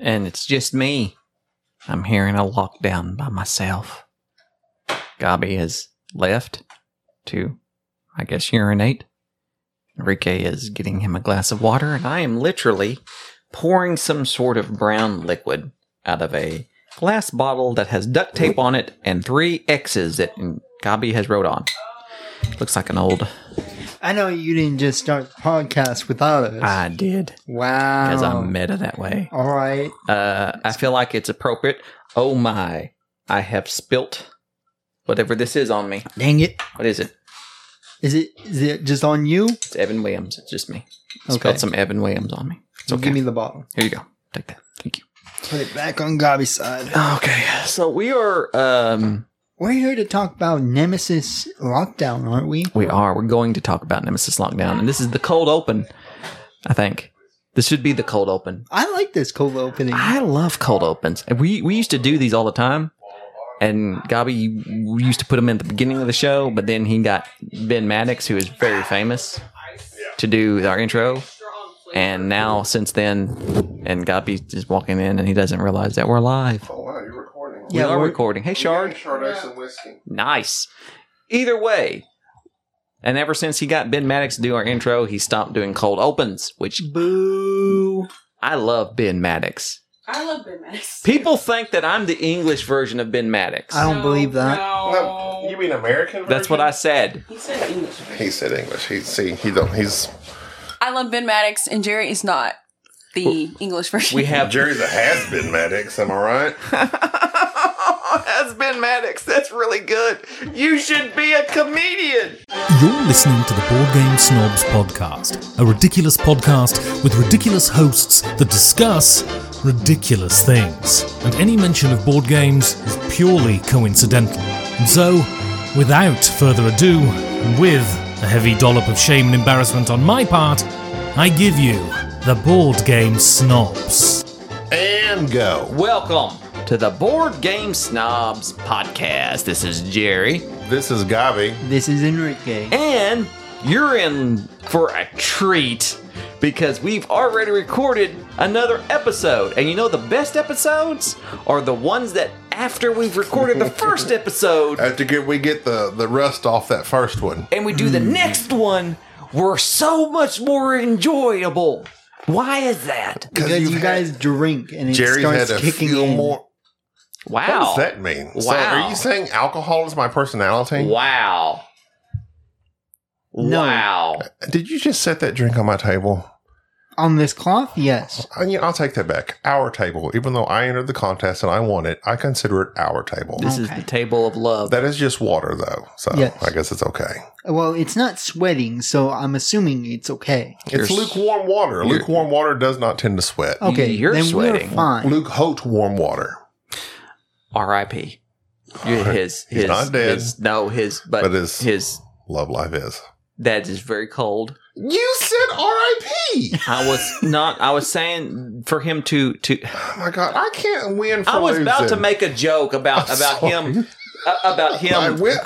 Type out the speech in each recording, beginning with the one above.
and it's just me. I'm here in a lockdown by myself. Gabi has left to, I guess, urinate. Enrique is getting him a glass of water, and I am literally pouring some sort of brown liquid out of a glass bottle that has duct tape on it and three X's that Gabi has wrote on. Looks like an old. I know you didn't just start the podcast without us. I did wow. because I'm meta that way. All right. Uh, I feel like it's appropriate. Oh my! I have spilt whatever this is on me. Dang it. What is it? Is it is it just on you? It's Evan Williams. It's just me. I Okay. Spilled some Evan Williams on me. So okay. Give me the bottle. Here you go. Take that. Thank you. Put it back on Gabi's side. Okay, so we are um We're here to talk about Nemesis Lockdown, aren't we? we are we're going to talk about Nemesis Lockdown, and this is the cold open. I think this should be the cold open. I like this cold opening. I love cold opens, and we we used to do these all the time. And Gabi used to put them in the beginning of the show, but then he got Ben Maddox, who is very famous, to do our intro. And now, since then, and Gabi is walking in, and he doesn't realize that we're live. Wow, you're recording. We Yeah, are we're- recording. Hey, Shard. Chardonnay and whiskey. Nice. Either way. And ever since he got Ben Maddox to do our intro, he stopped doing cold opens, which boo. I love Ben Maddox. I love Ben Maddox. People think that I'm the English version of Ben Maddox. I don't believe that. No. No, you mean American? That's what I said. He said English. He said English. He see he don't. He's I love Ben Maddox, and Jerry is not the English version. We have Jerry's a has been Maddox. Am I right? has been Maddox. That's really good. You should be a comedian. You're listening to the Board Game Snobs podcast, a ridiculous podcast with ridiculous hosts that discuss ridiculous things. And any mention of board games is purely coincidental. And so, without further ado, and with a heavy dollop of shame and embarrassment on my part, I give you the Board Game Snobs. And go. Welcome to the Board Game Snobs podcast. This is Jerry. This is Gabi. This is Enrique. And you're in for a treat because we've already recorded another episode. And you know, the best episodes are the ones that after we've recorded the first episode After get, we get the the rust off that first one. and we do the hmm. next one, we're so much more enjoyable. Why is that? Because you've you had- guys drink and it Jerry's starts had a kicking few in. more. Wow. What does that mean? So Wow. are you saying alcohol is my personality? Wow. No. Wow. Did you just set that drink on my table? On this cloth, yes. I, yeah, I'll take that back. Our table. Even though I entered the contest and I won it, I consider it our table. This is Okay. the table of love. That is just water, though. So Yes. I guess it's okay. Well, it's not sweating, so I'm assuming it's okay. It's You're- lukewarm water. Lukewarm water does not tend to sweat. Okay, You're then sweating. we're fine. Luke Hote warm water. R.I.P. You- His, He's not dead. his- no, his, but, But his- his Love life is. Dad is very cold. You said R.I.P. I was not. I was saying for him to to. Oh my god, I can't win. For I was about to make a joke about I'm about him uh, about him. I win.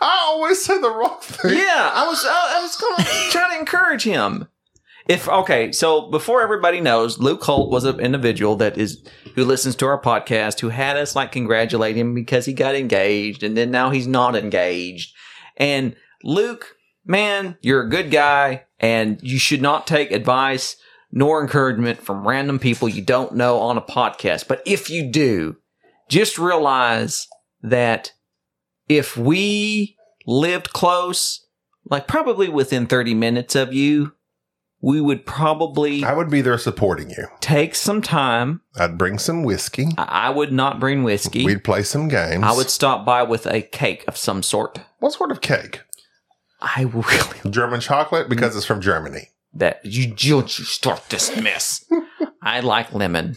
I always say the wrong thing. Yeah, I was. I, I was going to try to encourage him. If okay, so before everybody knows, Luke Holt was an individual that is who listens to our podcast, who had us like congratulate him because he got engaged, and then now he's not engaged. And Luke, man, you're a good guy, and you should not take advice nor encouragement from random people you don't know on a podcast. But if you do, just realize that if we lived close, like probably within 30 minutes of you, we would probably I would be there supporting you. take some time. I'd bring some whiskey. I I would not bring whiskey. We'd play some games. I would stop by with a cake of some sort. What sort of cake? I really German chocolate because it's from Germany. that you don't you start this mess. I like lemon.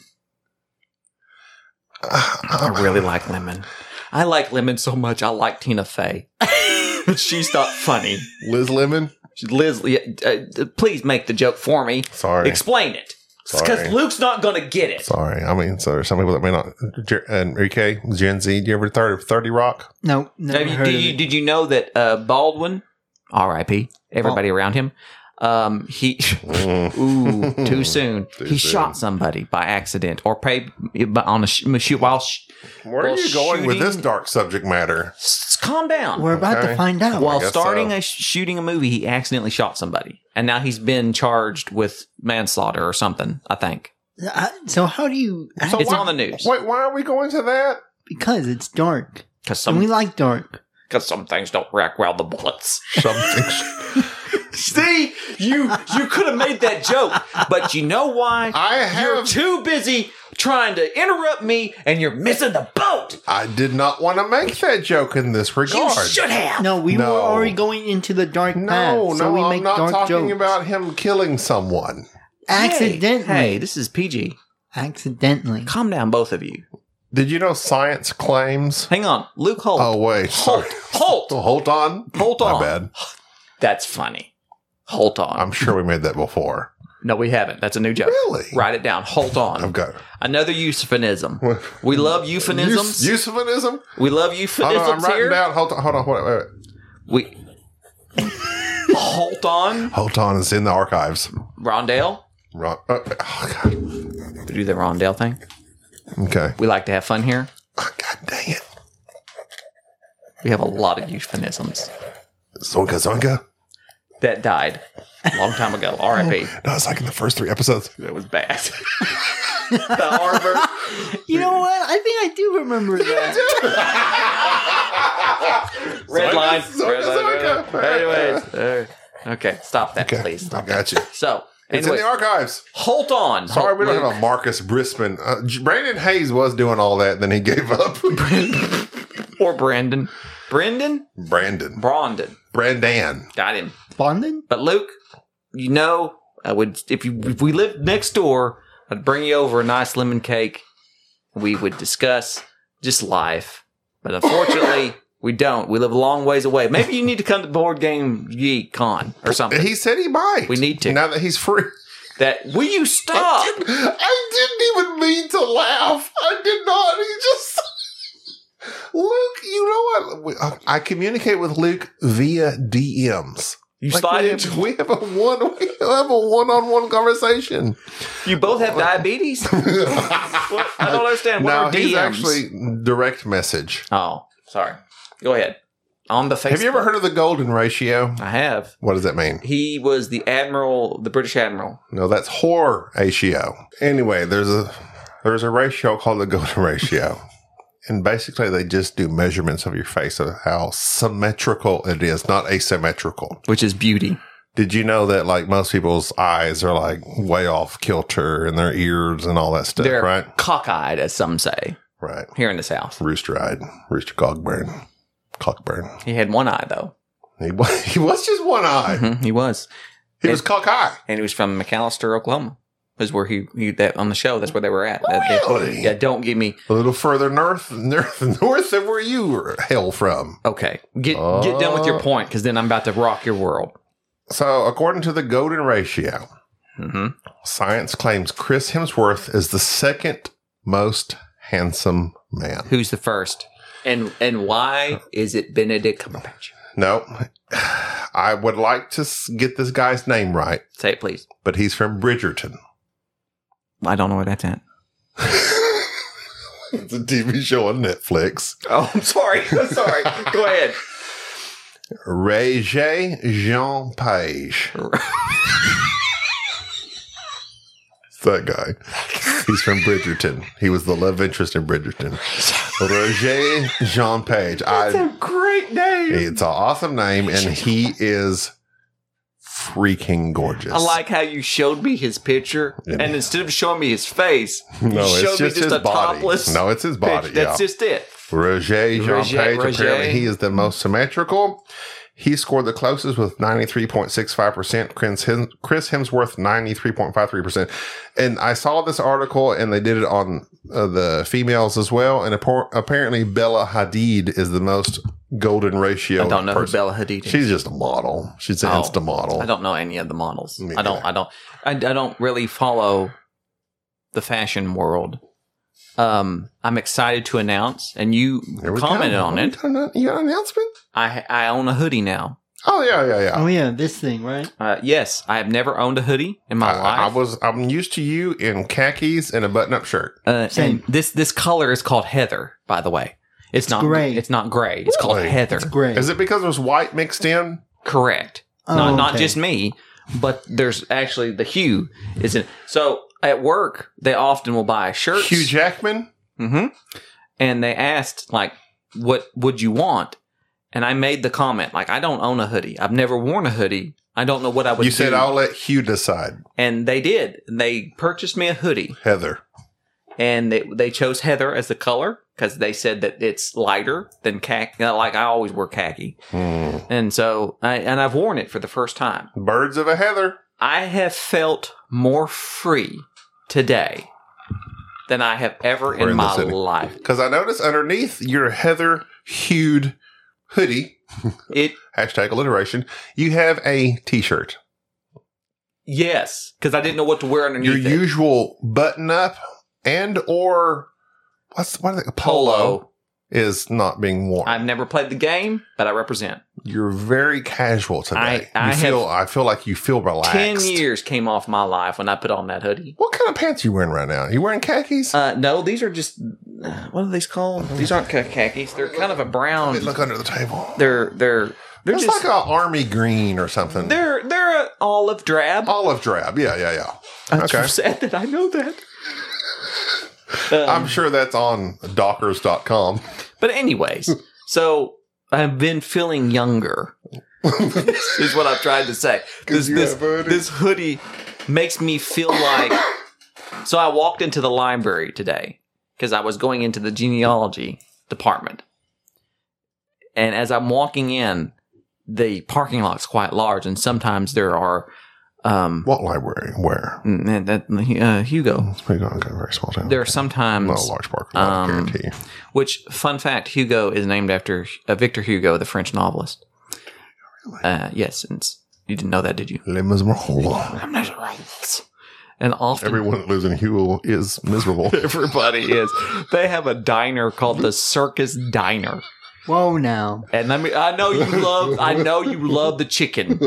I really like lemon. I like lemon so much. I like Tina Fey. but she's not funny. Liz Lemon. Liz, uh, please make the joke for me. Sorry. Explain it. Because Luke's not going to get it. Sorry. I mean, so there's some people that may not. Jer- Enrique, Gen Z, do you ever 30, 30 Rock? No, never Have you, heard did, of you, did you know that uh, Baldwin, R.I.P., everybody around him, Um, he ooh too soon. Too he soon. shot somebody by accident or paid but on a sh- shoot while. Sh- Where are you going with this dark subject matter? s- calm down. We're about Okay. to find out. while starting so. a sh- shooting a movie, he accidentally shot somebody, and now he's been charged with manslaughter or something. I think Uh, so how do you? So it's why- on the news Wait, why are we going to that? because it's dark, because and we like dark. Because some things don't react well the bullets. Something. See, you you could have made that joke, but you know why? I You're have. too busy trying to interrupt me, and you're missing the boat. I did not want to make that joke in this regard. You regard. should have. No, we No. were already going into the dark path. No, so no, we I'm make not dark talking jokes. about him killing someone. accidentally. Hey, hey, this is PG. accidentally. Calm down, both of you. Did you know science claims? Hang on, Luke Holt. Oh wait, Holt, sorry. Holt, Hold on. Holt on. My bad. That's funny. Hold on. I'm sure we made that before. no, we haven't. That's a new joke. Really? Write it down. Hold on. I've got Another euphemism. We love euphemisms. Use, euphemism. we love Hold euphemisms on, I'm writing here. down. Hold on, hold on, wait, wait, wait. We hold on, Hold on, it's in the archives. Rondale. Ron, uh, oh god. We do the Rondale thing. Okay. We like to have fun here. Oh, god dang it. We have a lot of euphemisms Zonka Zonka. that died a long time ago. R.I.P. No, it's like in the first three episodes. That was bad. the Harvard You know what? I think I do remember that. red line. Zonka, Red line, red Zonka. line. Anyways, uh, okay, stop that, Okay, please. I Stop got you. So, It's anyway, in the archives. hold on. Sorry, Hold- we don't Luke. have a Marcus Brisbane. Uh, Brandon Hayes was doing all that, then he gave up. or Brandon. Brendan? Brandon. Brandon. Brandan. Got him. Bonding? But Luke, you know, I would if you if we lived next door, I'd bring you over a nice lemon cake. We would discuss just life. But unfortunately, we don't. We live a long ways away. Maybe you need to come to Board Game Geek Con or something. He said he might. We need to. Now that he's free. That will you stop? I didn't even mean to laugh. I did not. He just. Luke, you know what? Uh, I communicate with Luke via DMs. You Like, slide we, we have a one. We have a one-on-one conversation. You both have diabetes. I don't understand. What no, are DMs? he's actually direct message. Oh, sorry. Go ahead. On the Facebook. Have you ever heard of the golden ratio? I have. What does that mean? He was the admiral, the British admiral. No, that's Horatio. Anyway, there's a there's a ratio called the golden ratio. And basically they just do measurements of your face of how symmetrical it is, not asymmetrical. which is beauty. Did you know that like most people's eyes are like way off kilter and their ears and all that stuff, They're right? cockeyed, as some say Right. here in the South. Rooster eyed. Rooster Cogburn. Cockburn. He had one eye though. He was, he was just one eye. Mhm, he was, He was cockeye. and he was from McAlester, Oklahoma. Was where he, he that on the show. That's where they were at. That- they- yeah. Don't give me. A little further north, north, north of where you were hail from. Okay, get get done with your Uh, point because then I'm about to rock your world. So, according to the golden ratio, hmm science claims Chris Hemsworth is the second most handsome man. Who's the first? And and why is it Benedict Cumberbatch? No, I would like to get this guy's name right, Say it, please. but he's from Bridgerton. I don't know where that's at. it's a TV show on Netflix. Oh, I'm sorry. I'm sorry. Go ahead. Roger Jean Page. It's that guy. He's from Bridgerton. He was the love interest in Bridgerton. Roger Jean Page. I, great name. it's an awesome name, and he is freaking gorgeous. I like how you showed me his picture, Yeah. and instead of showing me his face, No, you it's showed just me just his a body. topless. No, it's his body. picture. That's yeah. just it. Roger Jean Roger- Page. Roger. Apparently, he is the most symmetrical. He scored the closest with 93.65%. Chris Hemsworth, 93.53%. And I saw this article and they did it on uh, the females as well. And appar- apparently, Bella Hadid is the most golden ratio. I don't know who. Bella Hadid is. She's just a model. She's an Oh, Insta model. I don't know any of the models. I don't. I don't. I, I don't really follow the fashion world. Um, I'm excited to announce, and you There commented on it. You got an announcement? I I own a hoodie now. Oh yeah, yeah, yeah. Oh yeah, this thing, right? Uh, yes, I have never owned a hoodie in my I, I was I'm used to you in khakis and a button-up shirt. uh, Same. and this this color is called heather, by the way. It's, not gray. It's not gray. It's called heather. It's great. Is it because there's white mixed in? Correct. Oh, not not just me, but there's actually the hue is in. So at work, they often will buy shirts. Hugh Jackman. Mm-hmm. And they asked like, "What would you want?" And I made the comment like, "I don't own a hoodie. I've never worn a hoodie. I don't know what I would." You said do." I'll let Hugh decide. and they did. They purchased me a hoodie, Heather. and they they chose heather as the color because they said that it's lighter than khaki. Like I always wear khaki, Hmm. and so I, and I've worn it for the first time. Birds of a Heather. I have felt more free today than I have ever in, in my life. Because I noticed underneath your heather hued hoodie, It hashtag alliteration, you have a t-shirt. yes, because I didn't know what to wear Your underneath it. usual button up and or what's what is it? Polo, Polo. is not being worn. I've never played the game, but I represent. You're very casual today. I- I you feel I feel like you feel relaxed. Ten years came off my life when I put on that hoodie. What kind of pants are you wearing right now? You wearing khakis? Uh, no, these are just what are these called? These aren't khakis. They're kind of a brown. Look under the table. They're they're they're It's just like a army green or something. they're they're a olive drab. Olive drab. Yeah, yeah, yeah. I'm okay. sad that I know that. Um, I'm sure that's on dockers.com. But anyways, so I've been feeling younger. is what I've tried to say. This this, hoodie. this hoodie makes me feel like. So I walked into the library today because I was going into the genealogy department, and as I'm walking in, the parking lot's quite large, and sometimes there are. Um, What library? Where? mm, that, uh, Hugo. It's pretty okay, very small town. There are sometimes not a large park. um, guarantee. Which, fun fact, Hugo is named after uh, Victor Hugo, the French novelist. Uh, yes, and you didn't know that, did you? Les Miserables. And often Everyone that lives in Huel is miserable. everybody is. They have a diner called the Circus Diner. Whoa, now. And I mean, I know you love, I know you love the chicken.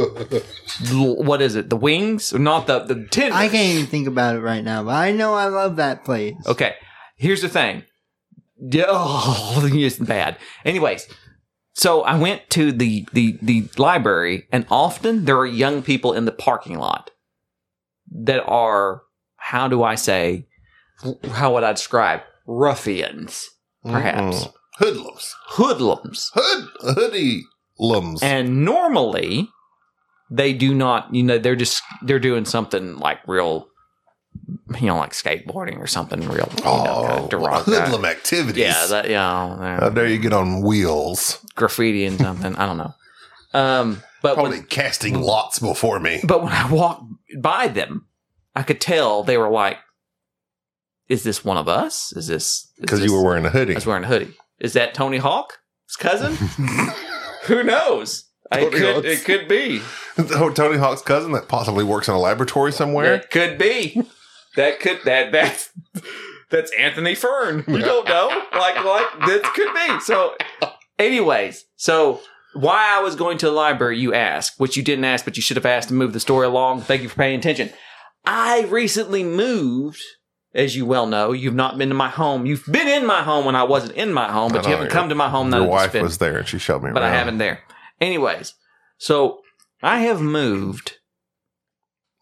What is it? The wings? Not the the tenders. I can't even think about it right now, but I know I love that place. Okay, here's the thing. Yeah, Oh, it's bad. Anyways, so I went to the, the the library, and often there are young people in the parking lot that are, how do I say, how would I describe ruffians, perhaps Mm-mm. Hoodlums. hoodlums, Hood hoodie lums. and normally they do not. You know, they're just they're doing something like real. You know, like skateboarding or something real. You know, kind oh, of hoodlum activities. Yeah, that yeah, How dare you get on wheels? graffiti and something. I don't know. Um, but Probably when, casting lots before me. but when I walked by them, I could tell they were like, "Is this one of us? Is this Because you were wearing a hoodie. I was wearing a hoodie. Is that Tony Hawk, his cousin? Who knows? I Tony could, Hawk's- it could be. Oh, Tony Hawk's cousin that possibly works in a laboratory somewhere. It could be. That could that that's that's Anthony Fern. You don't know. Like like this could be. So anyways, so why I was going to the library, you ask, which you didn't ask, but you should have asked to move the story along. Thank you for paying attention. I recently moved, as you well know. You've not been to my home. You've been in my home when I wasn't in my home, but you haven't come to my home. Your wife been- was there and she showed me around. but I haven't there. Anyways, so I have moved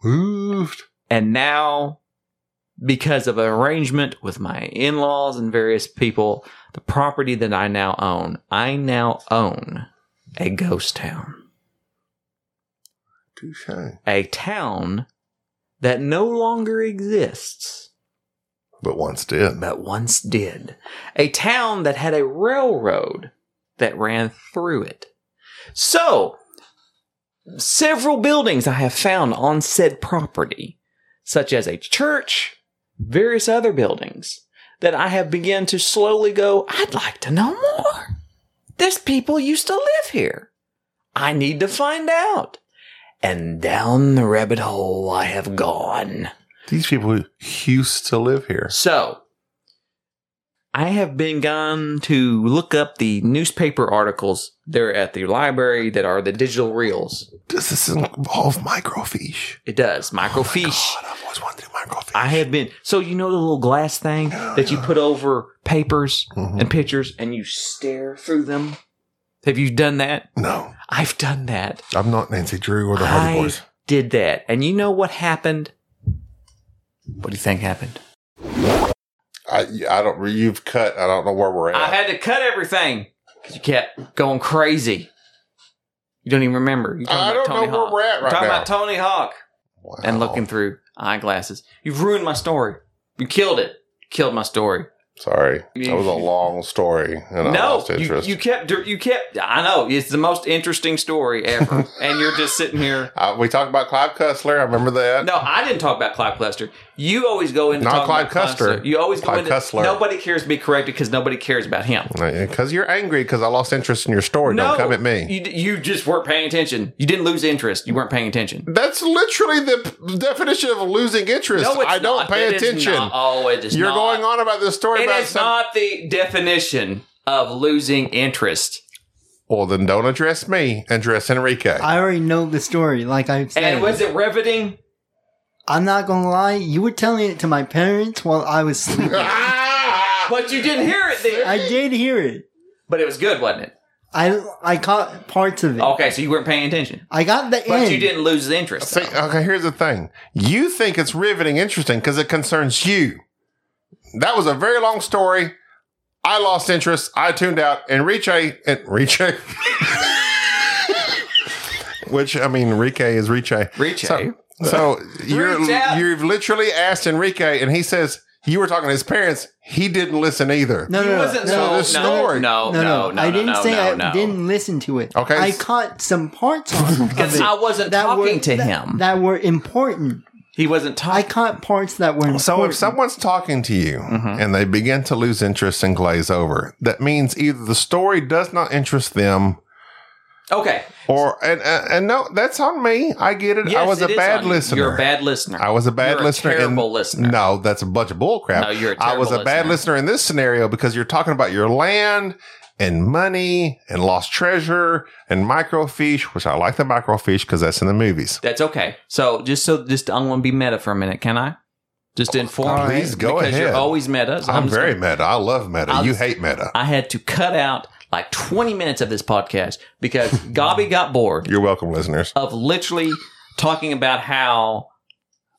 moved. and now, because of an arrangement with my in laws and various people, the property that I now own, I now own a ghost town. Touche. A town that no longer exists, But once did. but once did. A town that had a railroad that ran through it. So, several buildings I have found on said property, such as a church, various other buildings, that I have begun to slowly go, I'd like to know more. This people used to live here. I need to find out. And down the rabbit hole I have gone. These people used to live here. So, I have been gone to look up the newspaper articles there at the library that are the digital reels. Does this involve microfiche? It does microfiche. God, I've always wanted to do microfiche. I have been so you know the little glass thing that you put over papers Mhm. and pictures and you stare through them. Have you done that? no, I've done that. I'm not Nancy Drew or the Hardy I Boys. did that, and you know what happened? What do you think happened? I, I don't. You've cut. I don't know where we're at. I had to cut everything because you kept going crazy. You don't even remember. You're talking I about don't Tony know where Hawk. we're at right talking now. about Tony Hawk Wow. and looking through eyeglasses. You've ruined my story. You killed it. Killed my story. Sorry, that was a long story, and I no, lost you, interest. you kept. You kept. I know it's the most interesting story ever, and you're just sitting here. Uh, we talked about Clive Cussler. I remember that. No, I didn't talk about Clive Cluster. You always go into Not talking Clive about Custer. Cluster. You always go into Cussler. nobody cares to be corrected because nobody cares about him. Uh, because you're angry because I lost interest in your story. No, Don't come at me. You, you just weren't paying attention. You didn't lose interest. You weren't paying attention. That's literally the definition of losing interest. No, it's I don't not. pay It is attention. not. Oh, it is You're not. going on about this story It about is some. not the definition of losing interest. well, then don't address me. Address Enrique. I already know the story. Like I said, And was it riveting? I'm not gonna lie. You were telling it to my parents while I was sleeping. But you didn't hear it then. I did hear it. But it was good, wasn't it? I I caught parts of it. Okay, so you weren't paying attention. I got the But end. you didn't lose the interest. See, okay, here's the thing. You think it's riveting, interesting because it concerns you. That was a very long story. I lost interest. I tuned out. Enrique, Enrique, which I mean, Enrique is Enrique. Riche. So, so you're you've literally asked Enrique, and he says you were talking to his parents. He didn't listen either. No, He no, no, wasn't no, so no, the story- No, no, no, no, I didn't no, say no, I no. didn't listen to it. Okay. I caught some parts of because I wasn't that talking were, to that- him. that were important. he wasn't I talking. caught parts that were important. So if someone's talking to you Mm-hmm. and they begin to lose interest and glaze over, that means either the story does not interest them Okay. or and and, and no, that's on me. I get it. I Yes, was a bad you. listener. You're a bad listener. I was a bad You're a listener. terrible in, listener. No, that's a bunch of bullcrap. No, you're a I was a terrible bad listener. listener in this scenario because you're talking about your land and money and lost treasure and microfiche, which I like the microfiche because that's in the movies. That's okay. So just so just I'm going to be meta for a minute. Can I? Just to inform. Please go because ahead. You're always meta. so I'm just very gonna- meta. I love meta. I'll you just- hate meta. I had to cut out like 20 minutes of this podcast because Gabi got bored You're welcome, listeners. of literally talking about how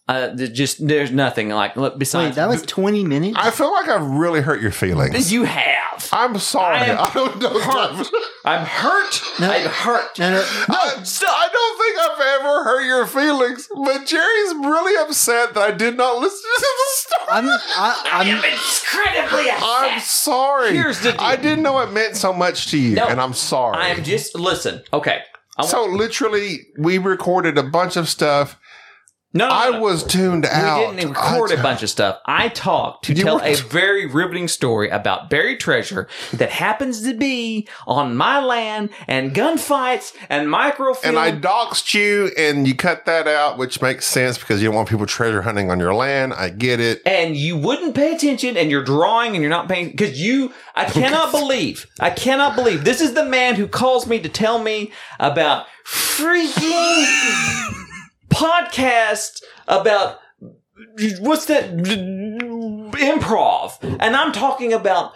uh, th- just there's nothing like look, besides Wait, that was 20 minutes? I feel like I've really hurt your feelings. you have. I'm sorry. I I don't know. hurt. I'm hurt. No. I'm hurt. no, no, I, I don't think I've ever hurt your feelings, but Jerry's really upset that I did not listen to the story. I'm, I, I am I'm, incredibly I'm sorry. Here's the deal. I didn't know it meant so much to you, No. and I'm sorry. I am just listen. Okay. I want, so literally, we recorded a bunch of stuff. No, no, I no. was tuned out. We didn't record I- a bunch of stuff. I talked to tell a very riveting story about buried treasure that happens to be on my land and gunfights and microfilm. And I doxed you, and you cut that out, which makes sense because you don't want people treasure hunting on your land. I get it. and you wouldn't pay attention and you're drawing and you're not paying because you i cannot believe i cannot believe this is the man who calls me to tell me about freaking podcast about what's that improv and i'm talking about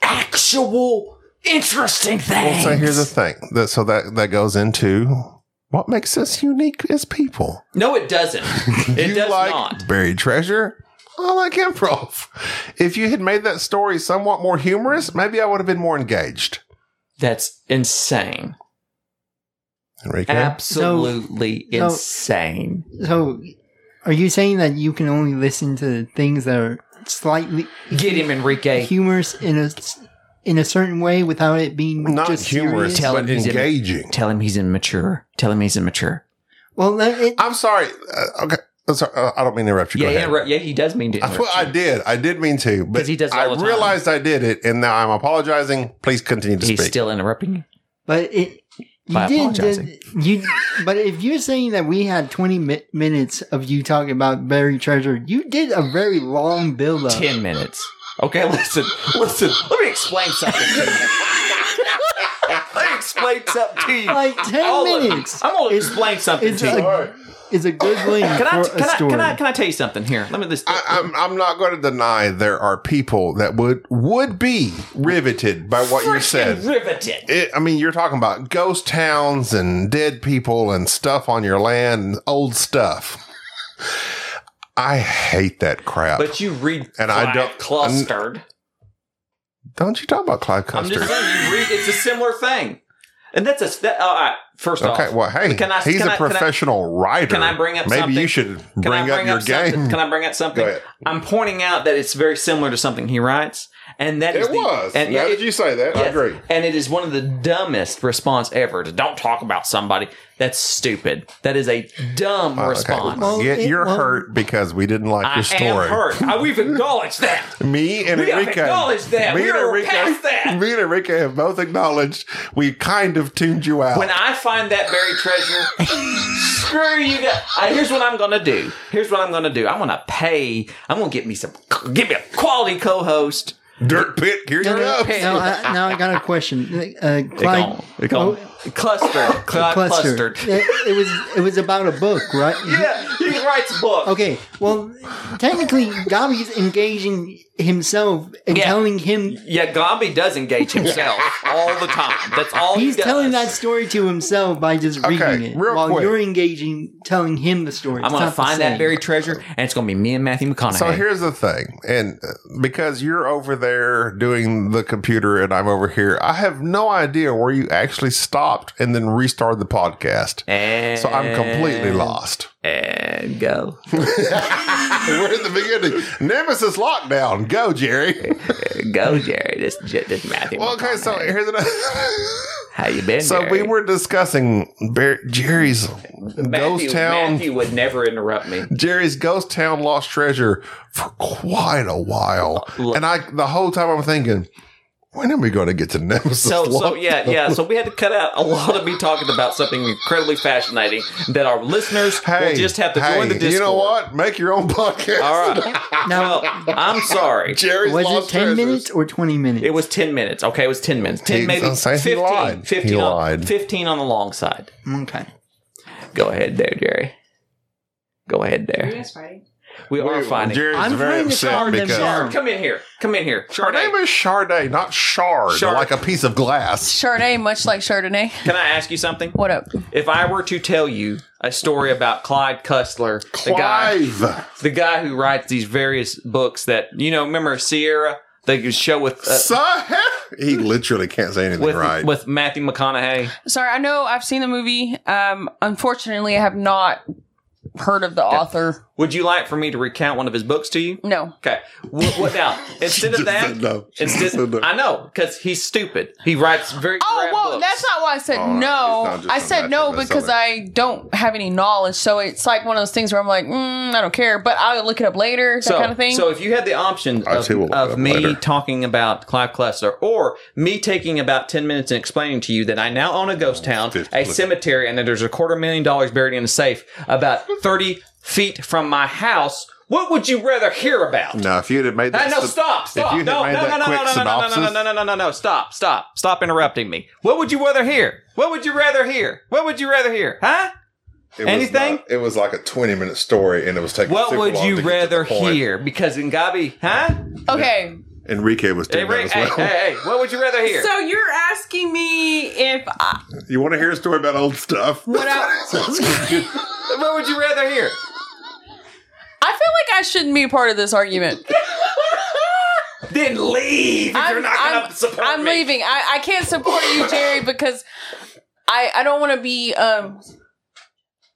actual interesting things Well, so here's the thing. That, so that that goes into what makes us unique as people. no it doesn't it you does like not buried treasure. I like improv. If you had made that story somewhat more humorous, maybe I would have been more engaged. that's insane Enrique, absolutely So- insane so are you saying that you can only listen to things that are slightly get him enrique humorous in a, in a certain way without it being not just humorous, serious? Tell but him he's in- engaging. Tell him he's immature. Tell him he's immature. Well, it, I'm sorry. Uh, okay, I'm sorry. Uh, I don't mean to interrupt you. Go Yeah, ahead. yeah, yeah, he does mean to. I, interrupt I you. did. I did mean to, but 'Cause he does it I the time. realized I did it, and now I'm apologizing. Please continue to speak. He's speak. still interrupting you. but it. You By did, apologizing. did you? But if you're saying that we had 20 mi- minutes of you talking about buried treasure, you did a very long build up. Ten minutes. Okay, listen, listen. Let me explain something to you. Let me explain something to you. Like 10 All of you. minutes I'm gonna explain something to you. a, is a good length Can I, for can, a I, story. can, I, can I tell you something here? Let me just. I, I'm, I'm not going to deny there are people that would would be riveted by what you said. Freaking riveted. It, I mean, you're talking about ghost towns and dead people and stuff on your land, and old stuff. I hate that crap. But you read And I don't- clustered. Don't you talk about Clive I'm just saying, you read. It's a similar thing, and that's a. That, all right, first off, Okay, well, hey, Can I- he's can a I- can I- professional writer. can I bring up Maybe something? you should bring, bring up your something? game. Can I bring up something? I'm pointing out that it's very similar to something he writes, and that is it the- was. And, now yeah, that you say that, I agree. And it is one of the dumbest response ever to don't talk about somebody. That's stupid. That is a dumb Okay. response. Well, Get, you're well- hurt because we didn't like I your story. I am hurt. I, we've acknowledged that. Me and We have Enrique. acknowledged that. Me We and are Enrique. past that. Me and Enrique have both acknowledged we kind of tuned you out. When I find that buried treasure, screw you guys. Uh, here's what I'm gonna do. Here's what I'm gonna do. I'm gonna pay. I'm gonna get me some. Give me a quality co-host. Dirt pit, here No, you no, go. now, I, now I got a question. Uh, It Clyde, gone. It gone. Clustered. Cl- cluster. clustered. It, it was it was about a book, right? Yeah, he writes books. Okay, well, technically, Gabi's engaging himself and Yeah. telling him. Yeah, Gombi does engage himself all the time. That's all He's he does. telling that story to himself by just Okay, reading it, real while quick. you're engaging, telling him the story. I'm gonna find that buried treasure, and it's gonna be me and Matthew McConaughey. So here's the thing, and uh, because you're over there doing the computer and I'm over here, I have no idea where you actually stopped and then restarted the podcast. and So I'm completely lost. And go, We're in the beginning. Nemesis lockdown. Go, Jerry. go, Jerry. This, this Matthew. Well, okay, so here's another. how you been? so we were discussing Bar- Jerry's Matthew, ghost town. Matthew would never interrupt me. Jerry's Ghost Town Lost Treasure for quite a while. Look. And I the whole time I'm thinking, when are we going to get to Nemesis? So, so yeah, yeah. So we had to cut out a lot of me talking about something incredibly fascinating that our listeners Hey, will just have to hey, join the Discord. You know what? Make your own podcast. All right. Now, Well, I'm sorry. Jerry's was it Lost 10 Treasures. minutes or 20 minutes? It was 10 minutes. Okay, it was 10 minutes. 10 He- maybe I'm saying he 15. lied. 15, He on, lied. 15 on the long side. Okay. Go ahead there, Jerry. Go ahead there. We are Wait, finding. Jerry's I'm very trying to upset calm them because down. Come in here. Come in here. her name Chardonnay. is Charday, not Shard, Shard. like a piece of glass. Chardonnay, much like Chardonnay. Can I ask you something? What up? If I were to tell you a story about Clyde Cussler, the guy, Clive. the guy who writes these various books that you know, remember Sahara, the show with uh, Son- he literally can't say anything with right. with Matthew McConaughey. Sorry, I know I've seen the movie. Um, unfortunately, I have not heard of the author. Would you like for me to recount one of his books to you? No. Okay. What, what now? Instead of that, no. She instead, no. I know because he's stupid. He writes very. Oh drab well, books. that's not why I said Oh, no. I said no because. I don't have any knowledge. So it's like one of those things where I'm like, mm, I don't care, but I'll look it up later. That so, kind of thing. So if you had the option of, too will of me later. talking about Clive Klessler or me taking about 10 minutes and explaining to you that I now own a ghost town, a cemetery, and that there's a quarter million dollars buried in a safe about 30 feet from my house, what would you rather hear about? no, if you'd have made Hey, that, no, syn- stop, stop. If you No, had no, made no, that no, quick no, no, no, no, no, synopsis, no, no, no, no, no, stop, stop, stop interrupting me. What would you rather hear? What would you rather hear? What would you rather hear? Huh? it was anything? not- it was like a twenty-minute story, and it was taking. What super would long you to rather hear? Because in Gabi, huh? okay. Enrique was doing Rick, that hey, as well. hey, hey, what would you rather hear? So you're asking me if I, You want to hear a story about old stuff? what I, what would you rather hear? I feel like I shouldn't be a part of this argument. Then leave if you're not going I'm, to support me. I'm me. leaving. I, I can't support you, Jerry, because I I don't want to be um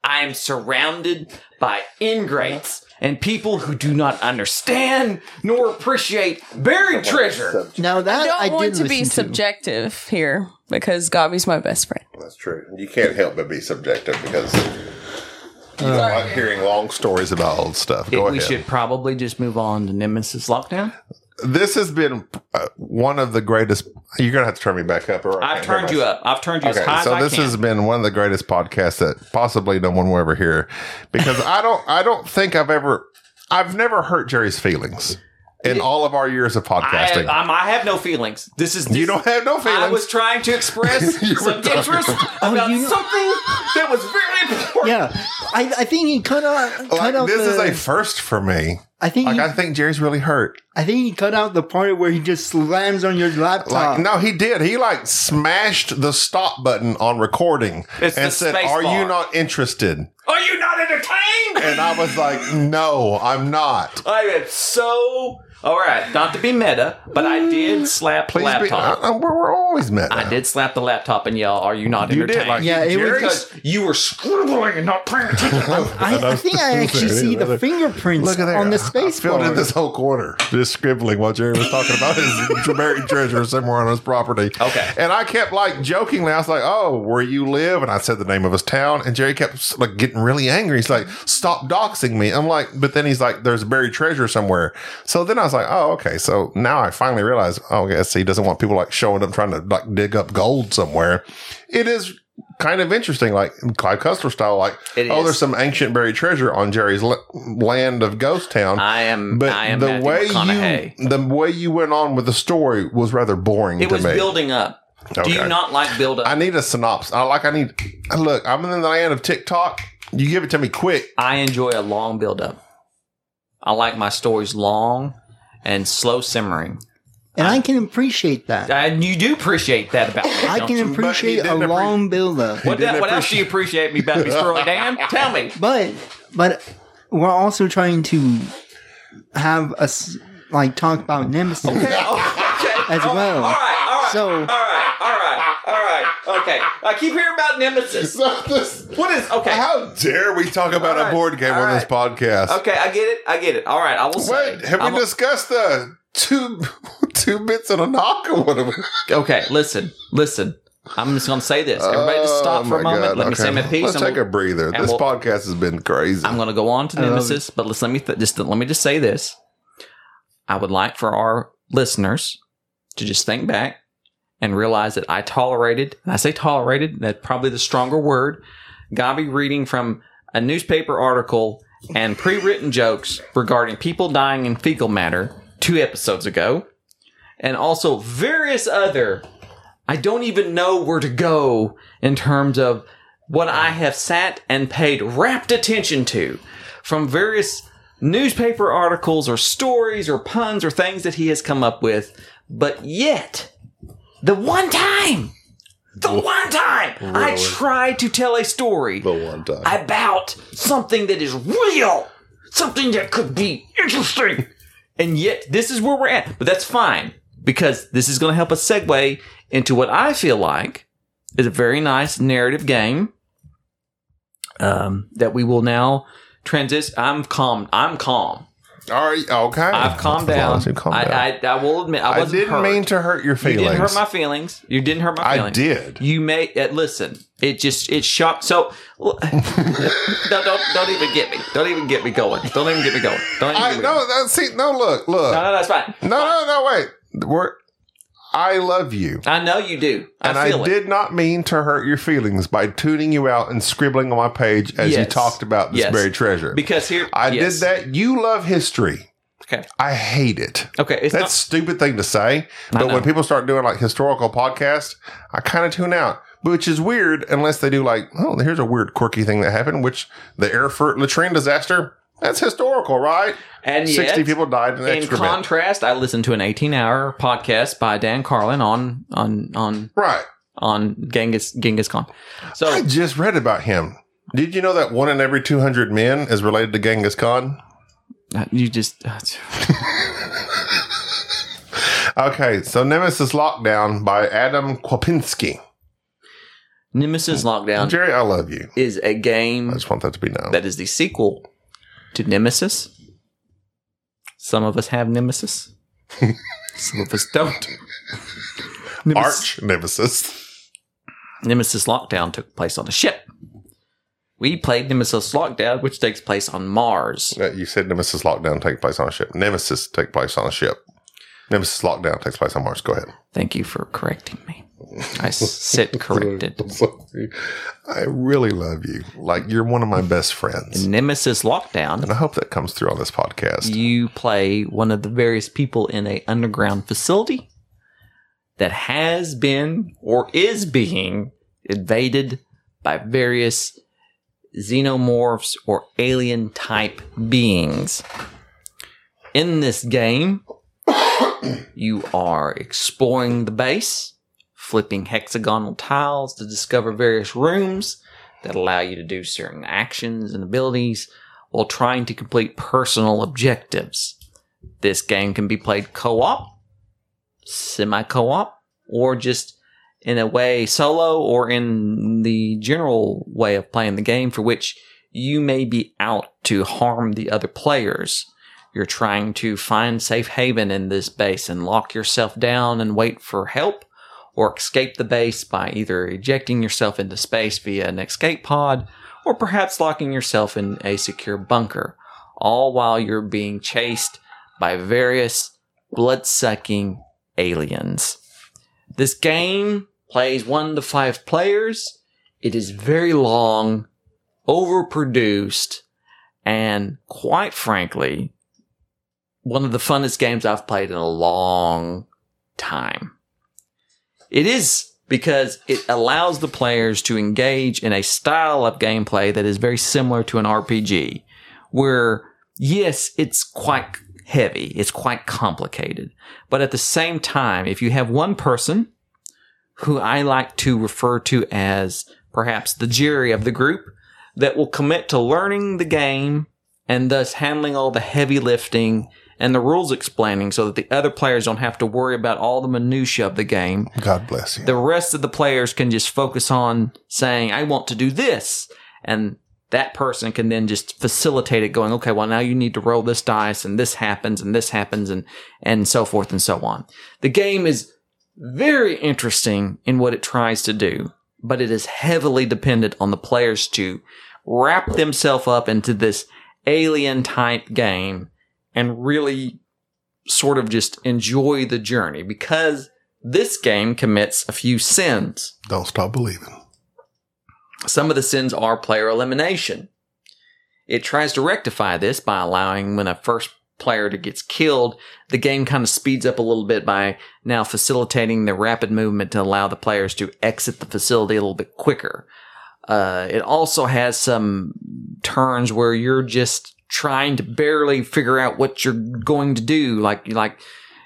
I am surrounded by ingrates and people who do not understand nor appreciate buried treasure. Now that I don't I, want to be listen subjective here because Gabi's my best friend. That's true. You can't help but be subjective because you don't like hearing long stories about old stuff. Go we ahead. should probably just move on to Nemesis Lockdown. This has been uh, one of the greatest. You're gonna have to turn me back up. Or I've turned you up. I've turned you as high so as I this can. has been one of the greatest podcasts that possibly no one will ever hear because I don't I don't think I've ever I've never hurt Jerry's feelings. In all of our years of I, podcasting. I'm, um, I have no feelings. This is you don't have no feelings. I was trying to express some interest about- about oh, you know- something that was very important. Yeah, I, I think he cut out cut like, out this the. is a first for me. I think Like he, I think Jerry's really hurt. I think he cut out the part where he just slams on your laptop. Like no, he did. He like smashed the stop button on recording It's and said, space "Are you not interested?" Are you not entertained? And I was like, "No, I'm not." I am so. All right, not to be meta, but I did mm. slap the Please be. laptop. I, I- we're, we're always met. I did slap the laptop and yell, "Are you not You did, entertained?" like, Yeah, it was because you were scribbling and not paying attention. I, I think I actually see the fingerprints Look at there. on the I space filled in bar. this whole corner, just scribbling while Jerry was talking about his buried treasure somewhere on his property. Okay. And I kept like jokingly, I was like, "Oh, where you live?" And I said the name of his town, and Jerry kept like getting really angry. He's like, "Stop doxing me!" I'm like, but then he's like, "There's buried treasure somewhere." So then I was like, "Oh, okay." So now I finally realized, oh, guess he doesn't want people like showing up trying to like dig up gold somewhere. It is. Kind of interesting, like Clive Cussler style. Like, It oh, is. there's some ancient buried treasure on Jerry's l- land of Ghost Town. I am. But I am the Matthew way you the way you went on with the story was rather boring it to was me. building up. Do you not like build up? I need a synopsis. I like. I need. Look, I'm in the land of TikTok. You give it to me quick. I enjoy a long build up. I like my stories long and slow simmering. and I can appreciate that. And you do appreciate that about me. I can you? appreciate a didn't appre- long build-up. What, didn't what else do you appreciate me about me, Squirrely Dan? Tell me. But but we're also trying to have us like talk about Nemesis. Okay. As Oh, well. All right. All right. So- all right. All right. All right. Okay. I keep hearing about Nemesis. What is okay? How dare we talk about All right, a board game all on this podcast? Okay, I get it. I get it. All right, I will say. Wait, have I'm we a- discussed the two two bits and a knock or whatever? okay, listen, listen. I'm just going to say this. Everybody, just stop Oh for a moment. God, Let me say my piece. Let's take we'll- a breather. This we'll- podcast has been crazy. I'm going to go on to um, Nemesis, but let's let me th- just let me just say this. I would like for our listeners to just think back and realize that I tolerated, and I say tolerated, that's probably the stronger word, Gabi reading from a newspaper article and pre-written jokes regarding people dying in fecal matter two episodes ago, and also various other. I don't even know where to go in terms of what I have sat and paid rapt attention to from various newspaper articles or stories or puns or things that he has come up with. But yet, the one time, the one time I tried to tell a story the one time. about something that is real, something that could be interesting. and yet, this is where we're at. But that's fine because this is going to help us segue into what I feel like is a very nice narrative game um, that we will now transition. I'm calm. I'm calm. All right, okay. I've calmed down. as you calmed down. I, I, I will admit I I wasn't didn't hurt. mean to hurt your feelings. You didn't hurt my feelings. You didn't hurt my feelings. I did. You may uh, listen. It just it shocked. So no, don't don't even get me. Don't even get me going. Don't even get me going. Don't even I get me no, going. that, see, no, look, look, No, no, that's fine. no, no, no, wait. We're, I love you, I know you do. I and I, it. did not mean to hurt your feelings by tuning you out and scribbling on my page as you talked about this Yes. buried treasure. because here I yes. did that. You love history. Okay. I hate it. Okay, it's That's a not, stupid thing to say. But when people start doing like historical podcasts, I kind of tune out, which is weird unless they do like, oh, here's a weird, quirky thing that happened, which the Erfurt latrine disaster. That's historical, right? and yet, 60 people died in In contrast, I listened to an 18-hour podcast by Dan Carlin on on on right. on Genghis Genghis Khan. So I just read about him. Did you know that one in every 200 men is related to Genghis Khan? uh, you just Okay, so Nemesis Lockdown by Adam Kwapinski. Nemesis Lockdown Jerry, I love you. is a game I just want that to be known. that is the sequel to Nemesis. Some of us have Nemesis. Some of us don't. Nemesis, Arch Nemesis. Nemesis Lockdown took place on a ship. We played Nemesis Lockdown, which takes place on Mars. Uh, You said Nemesis Lockdown take place on a ship. Nemesis take place on a ship. Nemesis Lockdown takes place on Mars. Go ahead. Thank you for correcting me. I sit corrected. I really love you. Like you're one of my best friends. In Nemesis Lockdown, And I hope that comes through on this podcast. you play one of the various people in a underground facility that has been or is being invaded by various xenomorphs or alien type beings. In this game, you are exploring the base, flipping hexagonal tiles to discover various rooms that allow you to do certain actions and abilities while trying to complete personal objectives. This game can be played co op, semi co op, or just in a way solo, or in the general way of playing the game for which you may be out to harm the other players. You're trying to find safe haven in this base and lock yourself down and wait for help, or escape the base by either ejecting yourself into space via an escape pod or perhaps locking yourself in a secure bunker, all while you're being chased by various blood sucking aliens. This game plays one to five players. It is very long, overproduced, and quite frankly, one of the funnest games I've played in a long time. It is because it allows the players to engage in a style of gameplay that is very similar to an RPG, where yes, it's quite heavy, it's quite complicated, but at the same time, if you have one person who I like to refer to as perhaps the Jerry of the group that will commit to learning the game and thus handling all the heavy lifting and the rules explaining so that the other players don't have to worry about all the minutia of the game God bless you. the rest of the players can just focus on saying, I want to do this. And that person can then just facilitate it going, okay, well, now you need to roll this dice and this happens and this happens and, and so forth and so on. The game is very interesting in what it tries to do, but it is heavily dependent on the players to wrap themselves up into this alien type game and really sort of just enjoy the journey because this game commits a few sins. Don't stop believing. Some of the sins are player elimination. It tries to rectify this by allowing when a first player that gets killed, the game kind of speeds up a little bit by now facilitating the rapid movement to allow the players to exit the facility a little bit quicker. Uh, it also has some turns where you're just trying to barely figure out what you're going to do. Like, like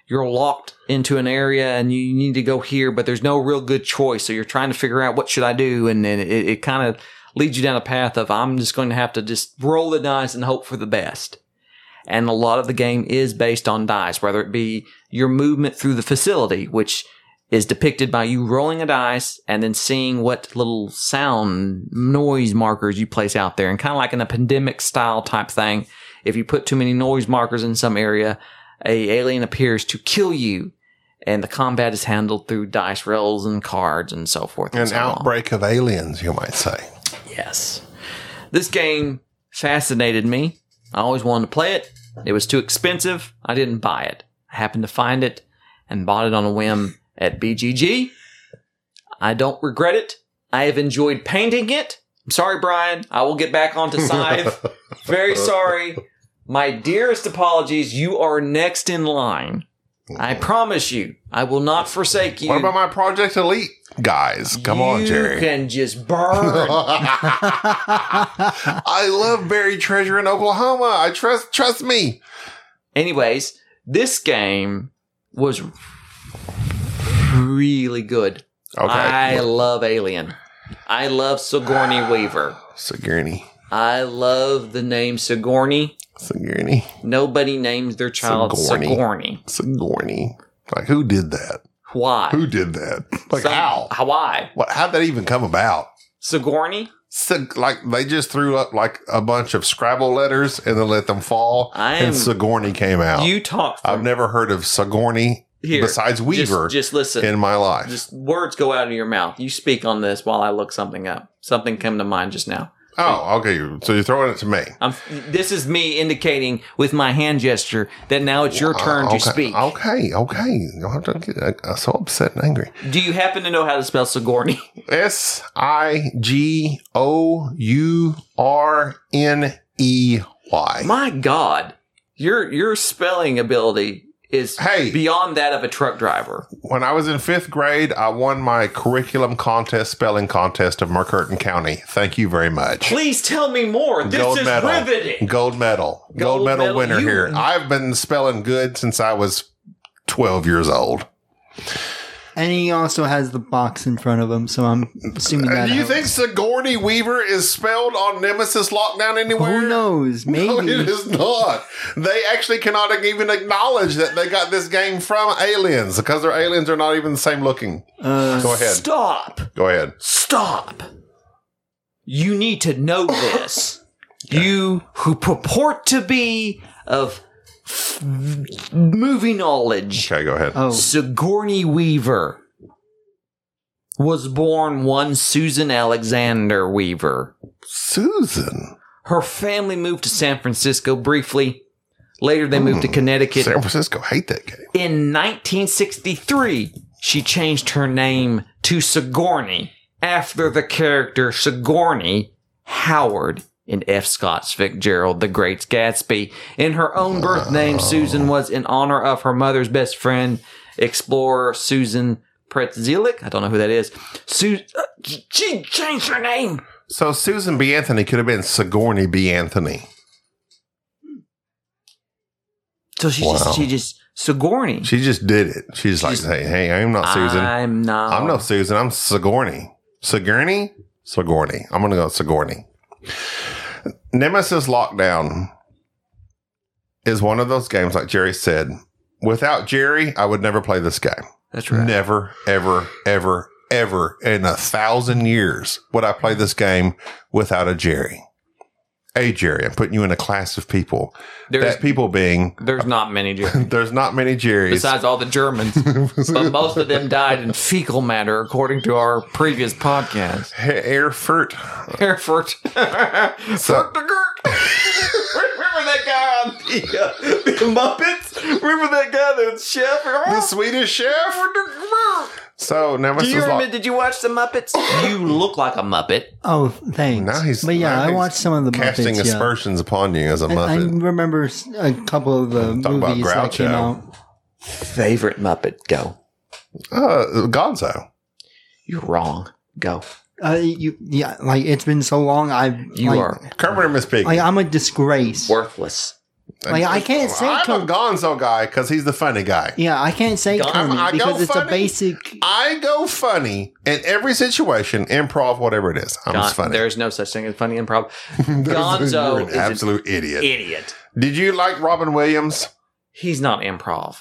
you're locked into an area and you need to go here, but there's no real good choice. So you're trying to figure out what should I do, and then it, it kind of leads you down a path of I'm just going to have to just roll the dice and hope for the best. And a lot of the game is based on dice, whether it be your movement through the facility, which is depicted by you rolling a dice and then seeing what little sound noise markers you place out there and kind of like an pandemic style type thing. If you put too many noise markers in some area, a alien appears to kill you and the combat is handled through dice rolls and cards and so forth. And An so on. outbreak of aliens, you might say. Yes. This game fascinated me. I always wanted to play it. It was too expensive. I didn't buy it. I happened to find it and bought it on a whim at BGG. I don't regret it. I have enjoyed painting it. I'm sorry, Brian. I will get back onto Scythe. Very sorry. My dearest apologies. You are next in line. I promise you, I will not forsake you. What about my Project Elite guys? Come on, You Jerry. can just burn. I love buried treasure in Oklahoma. I trust trust me. Anyways, this game was really good. Okay. I love Alien. I love Sigourney Weaver. Sigourney. I love the name Sigourney. Sigourney. Nobody names their child Sigourney. Sigourney. Sigourney. Like who did that? Why? Who did that? Like Some- how? Why? What how'd that even come about? Sigourney? Sig- like they just threw up like a bunch of Scrabble letters and then let them fall, I am- and Sigourney came out. You talk I've never heard of Sigourney here. besides Weaver Just, just listen. in my life. just words go out of your mouth. You speak on this while I look something up. Something came to mind just now. Oh, okay. So you're throwing it to me. I'm, this is me indicating with my hand gesture that now it's your turn okay. to speak. Okay, okay. You don't have to get uh, so upset and angry. Do you happen to know how to spell Sigourney? S I G O U R N E Y. My God, your your spelling ability is Hey. beyond that of a truck driver. When I was in fifth grade, I won my curriculum contest, spelling contest of Mercurton County. Thank you very much. Please tell me more. This Gold is medal. riveting. Gold medal. Gold, Gold medal, medal. winner You- here. I've been spelling good since I was 12 years old. And he also has the box in front of him, so I'm assuming that. Do you helps. think Sigourney Weaver is spelled on Nemesis Lockdown anywhere? Who knows? Maybe. No, it is not. They actually cannot even acknowledge that they got this game from aliens because their aliens are not even the same looking. Uh, Go ahead. Stop. Go ahead. Stop. You need to know this. You who purport to be of f- movie knowledge. Okay, go ahead. oh, Sigourney Weaver was born one Susan Alexander Weaver. Susan. Her family moved to San Francisco briefly. Later, they moved to hmm. Connecticut. San Francisco hate that game. In 1963, she changed her name to Sigourney after the character Sigourney Howard in F. Scott Fitzgerald, The Great Gatsby. In her own birth name, Susan was in honor of her mother's best friend, explorer Susan Pretzlik. I don't know who that is. Su- uh, she changed her name. So Susan B. Anthony could have been Sigourney B. Anthony. So she Wow. just, she just, Sigourney. She just did it. She's like, hey, hey, I'm not Susan. I'm not. I'm no Susan. I'm Sigourney. Sigourney? Sigourney. I'm going to go Sigourney. Nemesis Lockdown is one of those games, like Jerry said. Without Jerry, I would never play this game. That's right. Never, ever, ever, ever in a thousand years would I play this game without a Jerry. A Jerry. I'm putting you in a class of people. There's, that people being, there's not many, Jerry. there's not many Jerrys. besides all the Germans. but most of them died in fecal matter, according to our previous podcast. Erfurt. Erfurt. So- Furt de Gert. Remember that guy on the, uh, the Muppets? Remember that guy, the chef? The Swedish chef. So Do Nemesis you Lock- remember, did you watch the Muppets? You look like a Muppet. oh, thanks. Now he's but yeah, now I he's watched some of the casting Muppets. Yeah. aspersions upon you as a Muppet. I remember a couple of the Talk about movies that came Groucho. out. Favorite Muppet? Go. Uh, Gonzo. You're wrong. Go. Uh, you, yeah, like it's been so long. I You like, are Kermit and Miss Piggy. Like I'm a disgrace. worthless. Like I can't say I'm a Gonzo guy because he's the funny guy. Yeah, I can't say I'm- Kermit I go because it's funny. a basic. I go funny in every situation, improv, whatever it is. I'm Gon- just funny. There's no such thing as funny improv. You're Gonzo an is an absolute idiot. idiot. Did you like Robin Williams? He's not improv.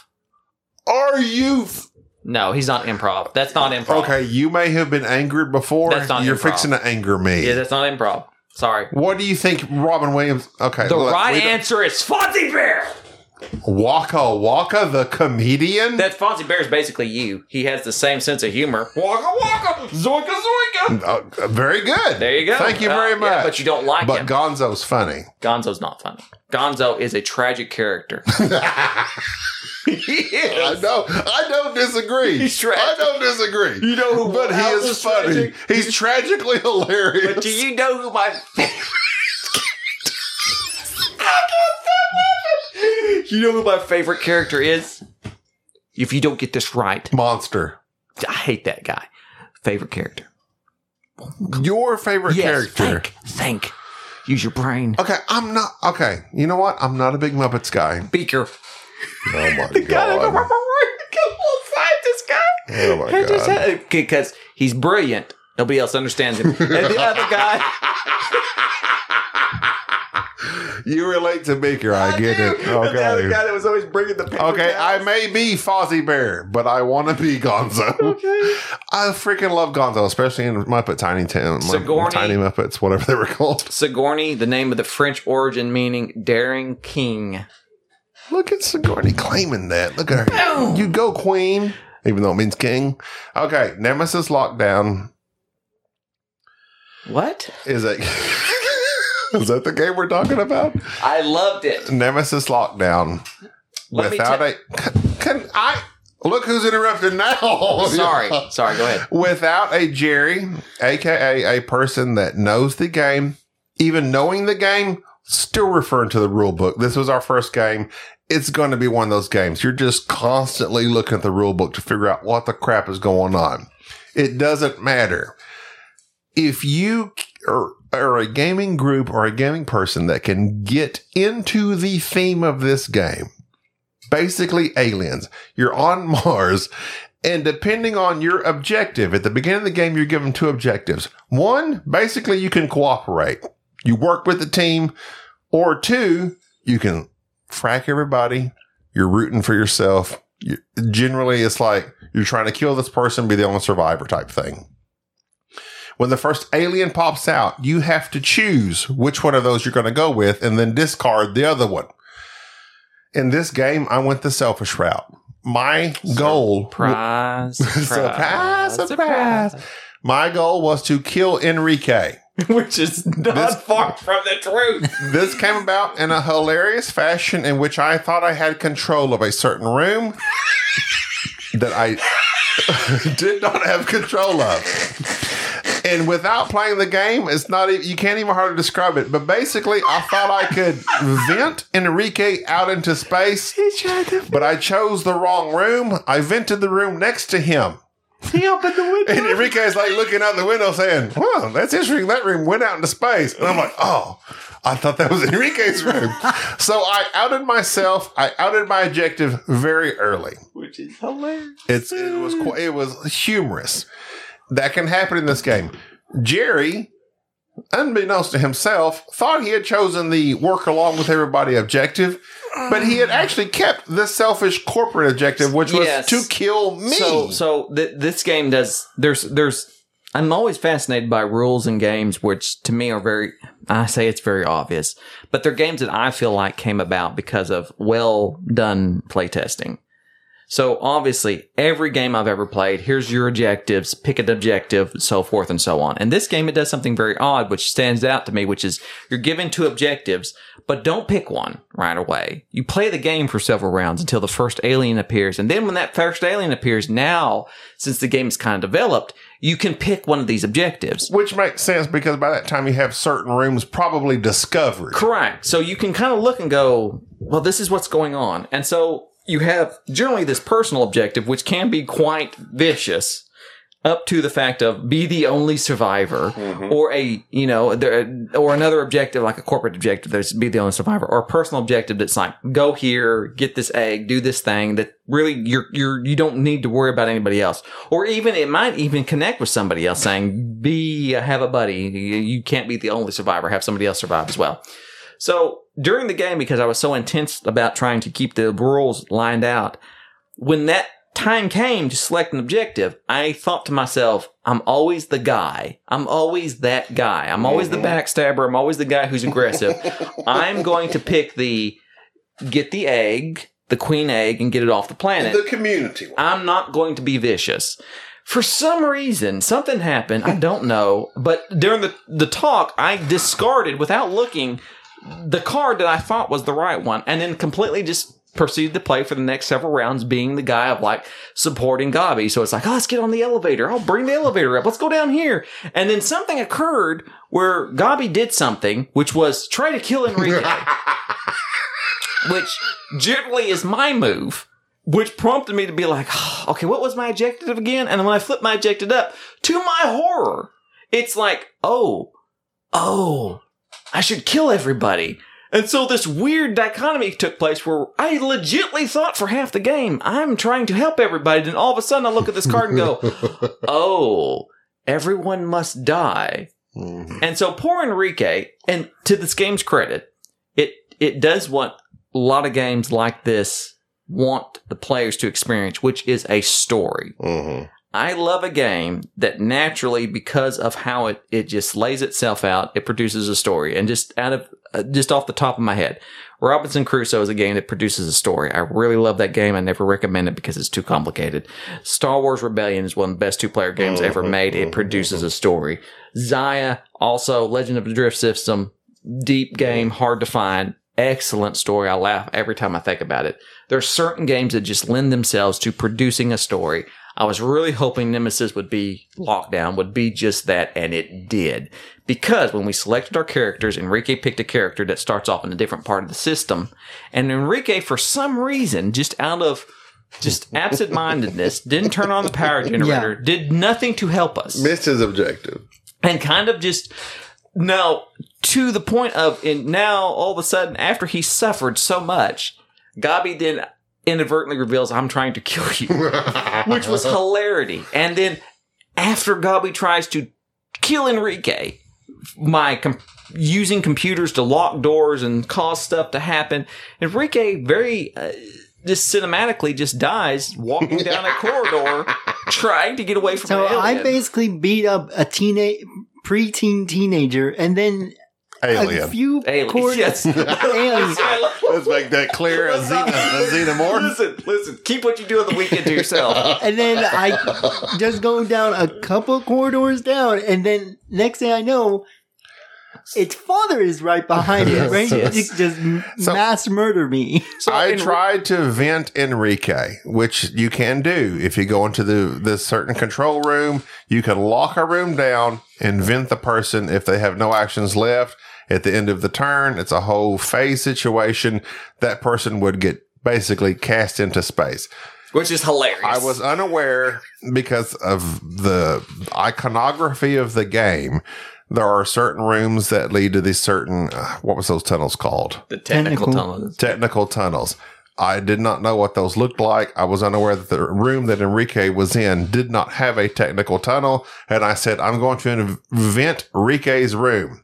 Are you f- No, he's not improv. That's not improv. okay? You may have been angered before. That's not You're improv. fixing to anger me. Yeah, that's not improv. Sorry. what do you think, Robin Williams? Okay, The look, right answer is Fozzie Bear. Waka Waka, the comedian. That Fozzie Bear is basically you. He has the same sense of humor. Waka waka, zoinka zoinka. Uh, very good. There you go. Thank you Uh, very yeah, much. but you don't like But him. But Gonzo's funny. Gonzo's not funny. Gonzo is a tragic character. he I know. I don't disagree. He's tragic. I don't disagree. You know who But he is is funny. tragic? He's tragically hilarious. But do you know who my You know who my favorite character is? If you don't get this right, Monster. I hate that guy. Favorite character. Your favorite Yes, character. think, think. Use your brain. Okay, I'm not. Okay, you know what? I'm not a big Muppets guy. Beaker. Oh my god. This guy. Oh my god. Because he's brilliant. Nobody else understands him. And the other guy, You relate to Beaker. I, get do. it. And the other Okay. guy that was always bringing the paper Okay, I may be Fozzie Bear, but I want to be Gonzo. Okay. I freaking love Gonzo, especially in Muppet Tiny Town, Sigourney. Tiny Muppets, whatever they were called. Sigourney, the name of the French origin meaning daring king. Look at Sigourney claiming that. Look at her. You go, Queen, even though it means king. Okay, Nemesis Lockdown What? is a Is that the game we're talking about? I loved it. Nemesis Lockdown. Let Without a. Can, can I. Look who's interrupted now. Sorry, sorry. Go ahead. Without a Jerry, aka a person that knows the game, even knowing the game, still referring to the rule book. This was our first game. It's going to be one of those games. You're just constantly looking at the rule book to figure out what the crap is going on. It doesn't matter. If you are, are a gaming group or a gaming person that can get into the theme of this game, basically aliens, you're on Mars and depending on your objective, at the beginning of the game, you're given two objectives. One, basically, you can cooperate. You work with the team. Or two, you can frack everybody. You're rooting for yourself. You, generally, it's like you're trying to kill this person, be the only survivor type thing. When the first alien pops out, you have to choose which one of those you're going to go with and then discard the other one. In this game, I went the selfish route. My goal Surprise! Surprise, surprise. My goal was to kill Enrique. Which is not This- far from the truth. This came about in a hilarious fashion in which I thought I had control of a certain room that I did not have control of. And without playing the game, it's not you can't even hardly describe it. But basically, I thought I could vent Enrique out into space, but I chose the wrong room. I vented the room next to him. He opened the window. And Enrique's like looking out the window saying, Well, that's interesting. That room went out into space. And I'm like, Oh, I thought that was Enrique's room. so I outed myself. I outed my objective very early. Which is hilarious. It's it was it was humorous. That can happen in this game. Jerry, unbeknownst to himself, thought he had chosen the work along with everybody objective, but he had actually kept the selfish corporate objective, which was Yes. to kill me. So, so th- this game does. There's, there's. I'm always fascinated by rules in games, which to me are very. I say it's very obvious, but they're games that I feel like came about because of well done playtesting. So obviously, every game I've ever played, here's your objectives, pick an objective, so forth and so on. And this game, it does something very odd, which stands out to me, which is you're given two objectives, but don't pick one right away. You play the game for several rounds until the first alien appears. And then when that first alien appears, now, since the game is kind of developed, you can pick one of these objectives. Which makes sense because by that time you have certain rooms probably discovered. Correct. So you can kind of look and go, well, this is what's going on. And so you have generally this personal objective, which can be quite vicious. Up to the fact of be the only survivor, mm-hmm. or a you know, there, or another objective like a corporate objective that's be the only survivor, or a personal objective that's like go here, get this egg, do this thing that really you're you're you don't need to worry about anybody else, or even it might even connect with somebody else saying be have a buddy, you can't be the only survivor, have somebody else survive as well. So during the game, because I was so intense about trying to keep the rules lined out, when that time came to select an objective, I thought to myself, I'm always the guy. I'm always that guy. I'm always the mm-hmm. backstabber. I'm always the guy who's aggressive. I'm going to pick the get the egg, the queen egg, and get it off the planet. The community. one. I'm not going to be vicious. For some reason, something happened. I don't know. But during the, the talk, I discarded without looking the card that I thought was the right one and then completely just proceeded to play for the next several rounds being the guy of like supporting Gabi. So it's like, oh, let's get on the elevator. I'll bring the elevator up. Let's go down here. And then something occurred where Gabi did something, which was try to kill Enrique which generally is my move, which prompted me to be like, oh, okay, what was my objective again? And when I flipped my objective up, to my horror, it's like, oh, oh, I should kill everybody. And so this weird dichotomy took place where I legitly thought for half the game, I'm trying to help everybody. Then all of a sudden I look at this card and go, oh, everyone must die. Mhm. And so poor Enrique, and to this game's credit, it it does what a lot of games like this want the players to experience, which is a story. Mhm. I love a game that naturally, because of how it, it just lays itself out, it produces a story. And just out of, uh, just off the top of my head, Robinson Crusoe is a game that produces a story. I really love that game. I never recommend it because it's too complicated. Star Wars Rebellion is one of the best two player games ever mm-hmm. made. It mm-hmm. produces a mm-hmm. story. Xia, also Legend of the Drift System, deep game, hard to find. Excellent story. I laugh every time I think about it. There are certain games that just lend themselves to producing a story. I was really hoping Nemesis would be Lockdown, would be just that, and it did. Because when we selected our characters, Enrique picked a character that starts off in a different part of the system. And Enrique, for some reason, just out of just absent mindedness, didn't turn on the power generator, did nothing to help us Missed his objective. and kind of just now to the point of and now all of a sudden after he suffered so much gabi then inadvertently reveals i'm trying to kill you. Which was hilarity. And then after gabi tries to kill enrique my com- using computers to lock doors and cause stuff to happen enrique very uh, just cinematically just dies walking down a corridor trying to get away from So I basically beat up a teenage, preteen teenager, and then a Alien. few Alien. corners. Yes. aliens. Let's make that clear. A, xena, a xenomorph. Listen, listen. Keep what you do on the weekend to yourself. And then I just go down a couple corridors down, and then next thing I know, its father is right behind me, ready to yes. just So- mass murder me. So I in- tried to vent Enrique, which you can do if you go into the this certain control room. You can lock a room down and vent the person if they have no actions left at the end of the turn. It's a whole phase situation. That person would get basically cast into space. which is hilarious. I was unaware because of the iconography of the game. There are certain rooms that lead to these certain uh, what was those tunnels called? the technical, Technical. tunnels. technical tunnels. I did not know what those looked like. I was unaware that the room that Enrique was in did not have a technical tunnel. And I said, I'm going to invent Enrique's room.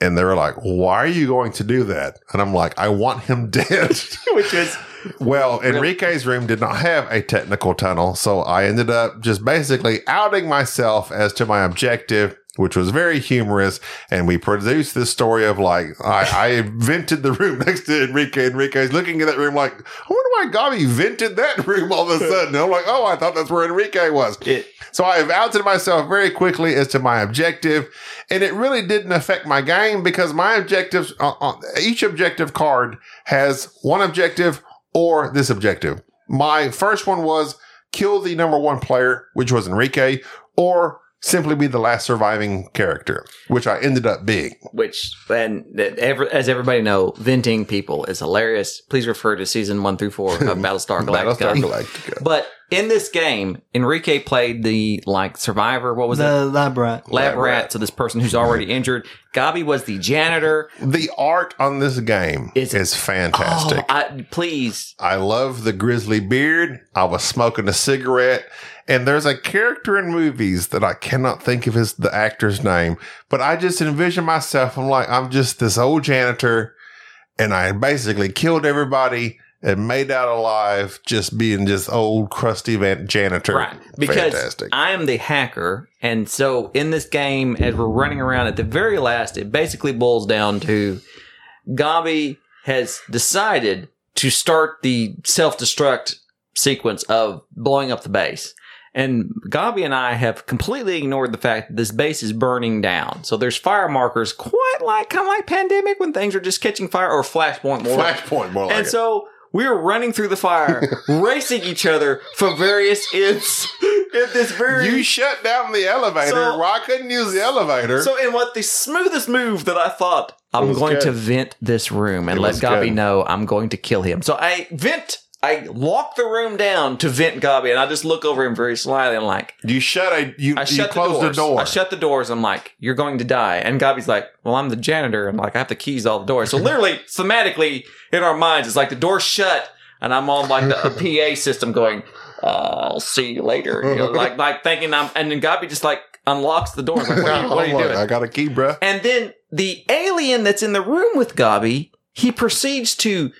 And they were like, why are you going to do that? And I'm like, I want him dead. Which is well, Enrique's room did not have a technical tunnel. So I ended up just basically outing myself as to my objective, which was very humorous. And we produced this story of like, I, I vented the room next to Enrique. Enrique's looking at that room like, I wonder why Gabi vented that room all of a sudden. And I'm like, oh, I thought that's where Enrique was. it. So I have outed myself very quickly as to my objective, and it really didn't affect my game because my objectives, uh, uh, each objective card has one objective or this objective. My first one was kill the number one player, which was Enrique, or simply be the last surviving character, which I ended up being. Which and as everybody know, venting people is hilarious. Please refer to season one through four of Battlestar Galactica. Battlestar Galactica. But in this game, Enrique played the like survivor. What was it? the lab rat. Lab Lab rat. rat. So this person who's already injured. Gabi was the janitor. The art on this game It's- is fantastic. Oh, I, please. I love the grizzly beard. I was smoking a cigarette. And there's a character in movies that I cannot think of his the actor's name, but I just envision myself. I'm like, I'm just this old janitor, and I basically killed everybody and made out alive, just being just old crusty van- janitor. Right. Because Fantastic. I am the hacker. And so in this game, as we're running around at the very last, it basically boils down to Gabi has decided to start the self destruct sequence of blowing up the base. And Gabi and I have completely ignored the fact that this base is burning down. So there's fire markers, quite like kind of like pandemic when things are just catching fire, or flashpoint more. Flashpoint, more like and it. so we were running through the fire, racing each other from various ends. In this very you shut down the elevator. So- I couldn't use the elevator. so, in what the smoothest move that I thought I'm going good. to vent this room and It let Gabi good. know I'm going to kill him. So I vent. I lock the room down to vent Gabi, and I just look over him very slyly. I'm like, you shut a you, I you shut the the door. I shut the doors. I'm like, you're going to die. And Gabi's like, well, I'm the janitor. and like, I have the keys to all the doors. So literally, thematically, in our minds, it's like the door shut, and I'm on like the PA system going, uh, I'll see you later. You know, like like thinking I'm, and then Gabi just like unlocks the door. I'm like, what, what are you I'm like, doing? I got a key, bruh. And then the alien that's in the room with Gabi, he proceeds to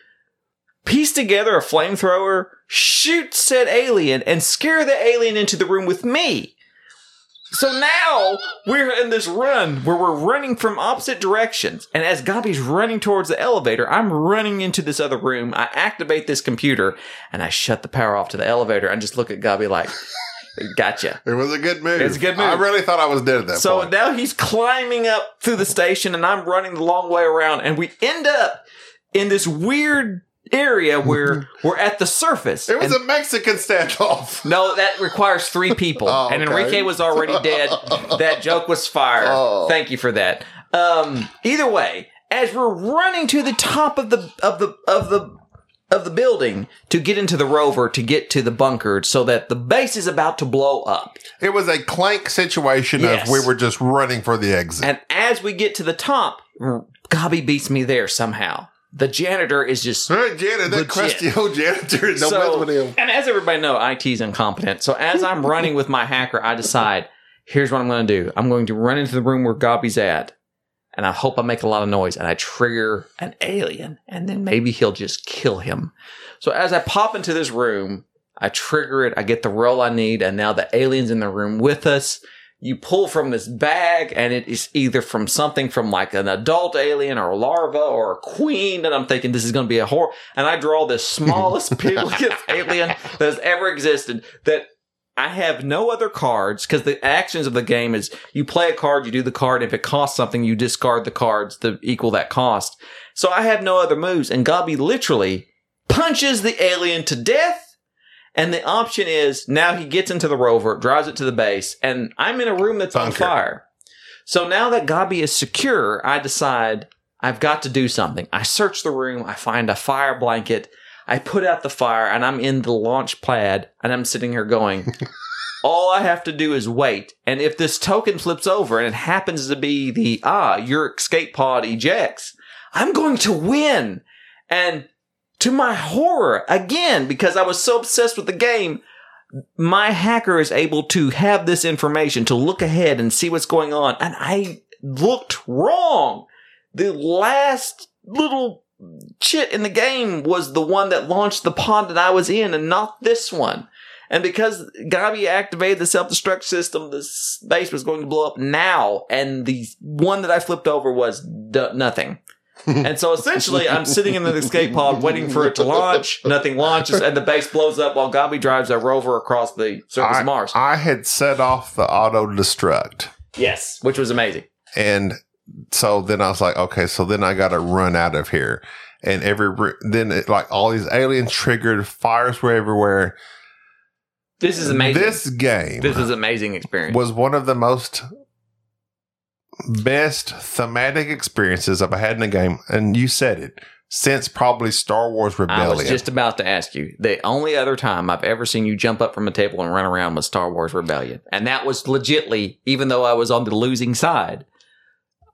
piece together a flamethrower, shoot said alien, and scare the alien into the room with me. So now we're in this run where we're running from opposite directions. And as Gabi's running towards the elevator, I'm running into this other room. I activate this computer and I shut the power off to the elevator and just look at Gabi like, Gotcha. It was a good move. It's a good move. I really thought I was dead at that So point. now he's climbing up through the station, and I'm running the long way around, and we end up in this weird area where we're at the surface. it was And- a Mexican standoff. no, that requires three people, Oh, and okay. Enrique was already dead. That joke was fired. Oh. Thank you for that. Um, either way, as we're running to the top of the of the of the of the building to get into the rover to get to the bunker, so that the base is about to blow up. It was a clank situation Yes. of we were just running for the exit. And as we get to the top, Gabi beats me there somehow. The janitor is just. Right, Janet, that crusty old janitor. Don't So- mess with him. And as everybody know, IT is incompetent. So as I'm running with my hacker, I decide, here's what I'm going to do. I'm going to run into the room where Gabi's at, and I hope I make a lot of noise, and I trigger an alien, and then maybe he'll just kill him. So as I pop into this room, I trigger it, I get the roll I need, and now the alien's in the room with us. You pull from this bag, and it is either from something from like an adult alien or a larva or a queen. And I'm thinking this is going to be a horror. And I draw the smallest piggly alien that has ever existed that I have no other cards because the actions of the game is you play a card, you do the card. If it costs something, you discard the cards to equal that cost. So I have no other moves. And Gabi literally punches the alien to death. And the option is now he gets into the rover, drives it to the base, and I'm in a room that's on fire. So now that Gabi is secure, I decide I've got to do something. I search the room, I find a fire blanket, I put out the fire, and I'm in the launch pad, and I'm sitting here going, all I have to do is wait. And if this token flips over and it happens to be the, ah, your escape pod ejects, I'm going to win. And to my horror, again, because I was so obsessed with the game, my hacker is able to have this information to look ahead and see what's going on. And I looked wrong. The last little chit in the game was the one that launched the pod that I was in and not this one. And because Gabi activated the self destruct system, the space was going to blow up now. And the one that I flipped over was d- nothing. and so essentially, I'm sitting in the escape pod waiting for it to launch. Nothing launches, and the base blows up while Gabi drives a rover across the surface I, of Mars. I had set off the auto destruct. yes, which was amazing. And so then I was like, okay, so then I got to run out of here. And every, then it, like all these aliens triggered, fires were everywhere. This is amazing. This, This game this is amazing experience. was one of the most best thematic experiences I've had in a game. And you said it since probably Star Wars Rebellion. I was just about to ask you. The only other time I've ever seen you jump up from a table and run around was Star Wars Rebellion. And that was legitly, even though I was on the losing side,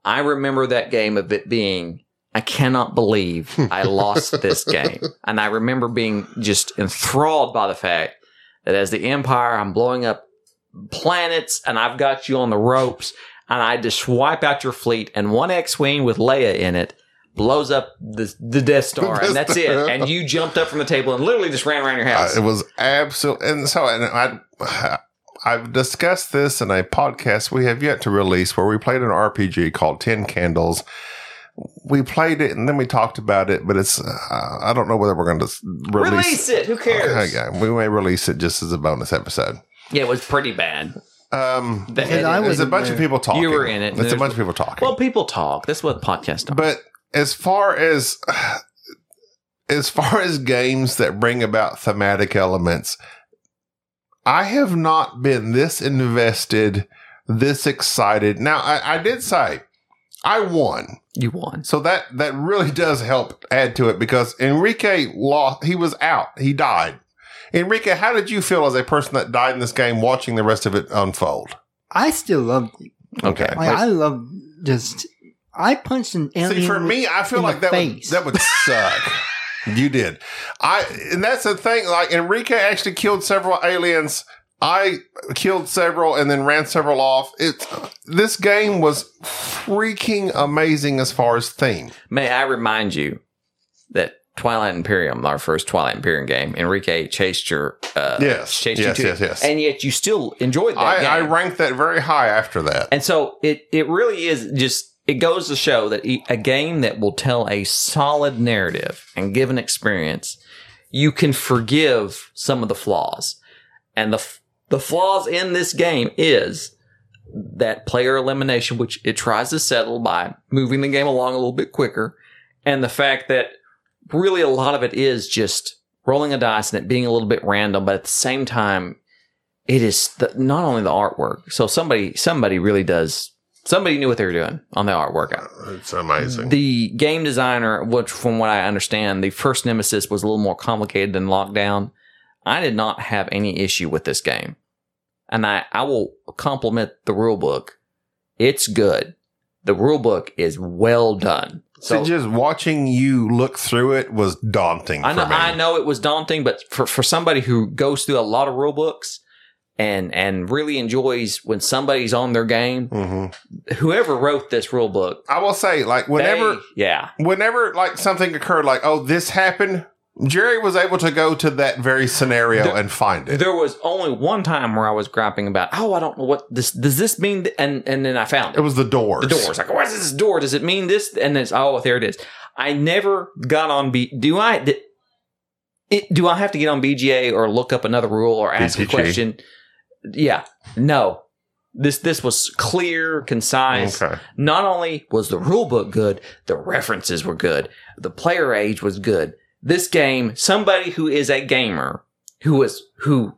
I remember that game of it being, I cannot believe I lost this game. And I remember being just enthralled by the fact that as the Empire, I'm blowing up planets and I've got you on the ropes and I just swipe out your fleet and one X-Wing with Leia in it blows up the, the Death Star Death and that's it. And you jumped up from the table and literally just ran around your Uh, house. it was absolute, and so and I, I've discussed this in a podcast we have yet to release where we played an RPG called Ten Candles. We played it and then we talked about it, but it's uh, I don't know whether we're going to release. Release it. Who cares? Okay, we may release it just as a bonus episode. Yeah, it was pretty bad. Um, The edit- there's a bunch of people talking. You were in it. There's a bunch of people talking. well, people talk. That's what podcasts are. But as far as as far as games that bring about thematic elements, I have not been this invested, this excited. Now, I, I did say I won, you won. so that that really does help add to it because Enrique lost. He was out. He died. Enrique, how did you feel as a person that died in this game, watching the rest of it unfold? I still loved it. Okay. Okay. Like, I love just. I punched an alien. See, for me, I feel like that would, that would suck. you did. I and that's the thing. Like Enrique actually killed several aliens. I killed several and then ran several off. It this game was freaking amazing as far as theme. May I remind you that Twilight Imperium, our first Twilight Imperium game, Enrique chased your uh, Yes. chased Yes, you yes, yes. and yet you still enjoyed that I, game. I ranked that very high after that. And so it it really is just it goes to show that a game that will tell a solid narrative and give an experience, you can forgive some of the flaws. And the The flaws in this game is that player elimination, which it tries to settle by moving the game along a little bit quicker, and the fact that really a lot of it is just rolling a dice and it being a little bit random, but at the same time, it is the, not only the artwork. So somebody somebody really does somebody knew what they were doing on the artwork. Uh, it's amazing. The game designer, which from what I understand, the first Nemesis was a little more complicated than Lockdown. I did not have any issue with this game. And I, I will compliment the rule book. It's good. The rule book is well done. So just watching you look through it was daunting. I know, for me. I know it was daunting, but for, for somebody who goes through a lot of rule books and, and really enjoys when somebody's on their game, Mhm. whoever wrote this rule book, I will say, like whenever, they- yeah, whenever like something occurred, like oh this happened, Jerry was able to go to that very scenario There- and find it. There was only one time where I was griping about, oh, I don't know what this does. This mean? th-" And and then I found It it. was the doors. The doors. Like, what is this door? Does it mean this? And then it's oh, there it is. I never got on B. Do I? It, do I have to get on BGA or look up another rule or ask a question? Yeah. No. This this was clear, concise. Okay. Not only was the rule book good, the references were good. The player age was good. This game, somebody who is a gamer, who was who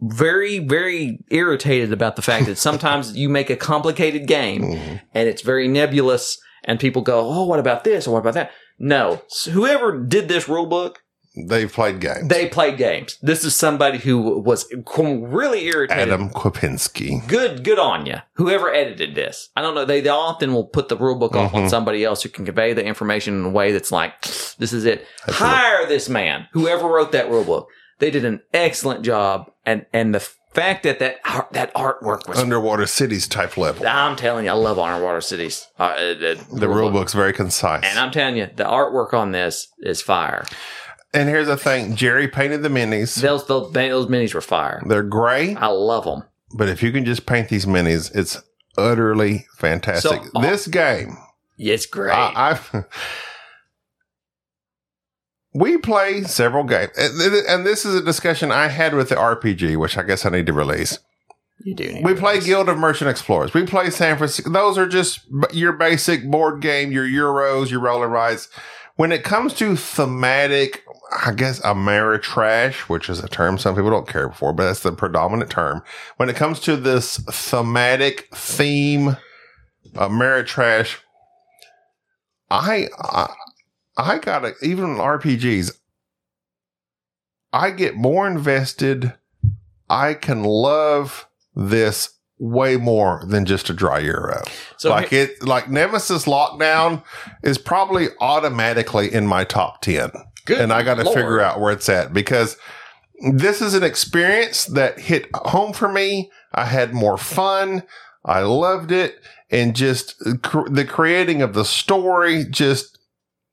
very very irritated about the fact that sometimes you make a complicated game Mhm. and it's very nebulous and people go, "Oh, what about this or what about that?" No, So whoever did this rule book, They've played games. they played games. This is somebody who was really irritated Adam Kwapinski. good good on you whoever edited this i don't know they, they often will put the rule book off on Mhm. somebody else who can convey the information in a way that's like this is it That's hire this man whoever wrote that rule book they did an excellent job and and the fact that that art- that artwork was Underwater cities type level. i'm telling you i love underwater cities uh, uh, The rule book's very concise. and i'm telling you the artwork on this is fire And here's the thing: Jerry painted the minis. those those, those minis were fire They're gray, i love them but if you can just paint these minis, it's utterly fantastic. So- uh, this game, it's great I, I've we play several games, and this is a discussion I had with the RPG, which I guess I need to release. you do need We play realize. Guild of Merchant Explorers. We play San Francisco. Those are just your basic board game, your Euros, your roll and writes. When it comes to thematic, I guess Ameritrash, which is a term some people don't care for, but that's the predominant term. When it comes to this thematic theme, Ameritrash, I, I, I gotta, even in RPGs, I get more invested. I can love this way more than just a dry euro. so like it, like Nemesis Lockdown is probably automatically in my top 10 good and I got to figure out where it's at because this is an experience that hit home for me. I had more fun. I loved it. And just cr- the creating of the story, just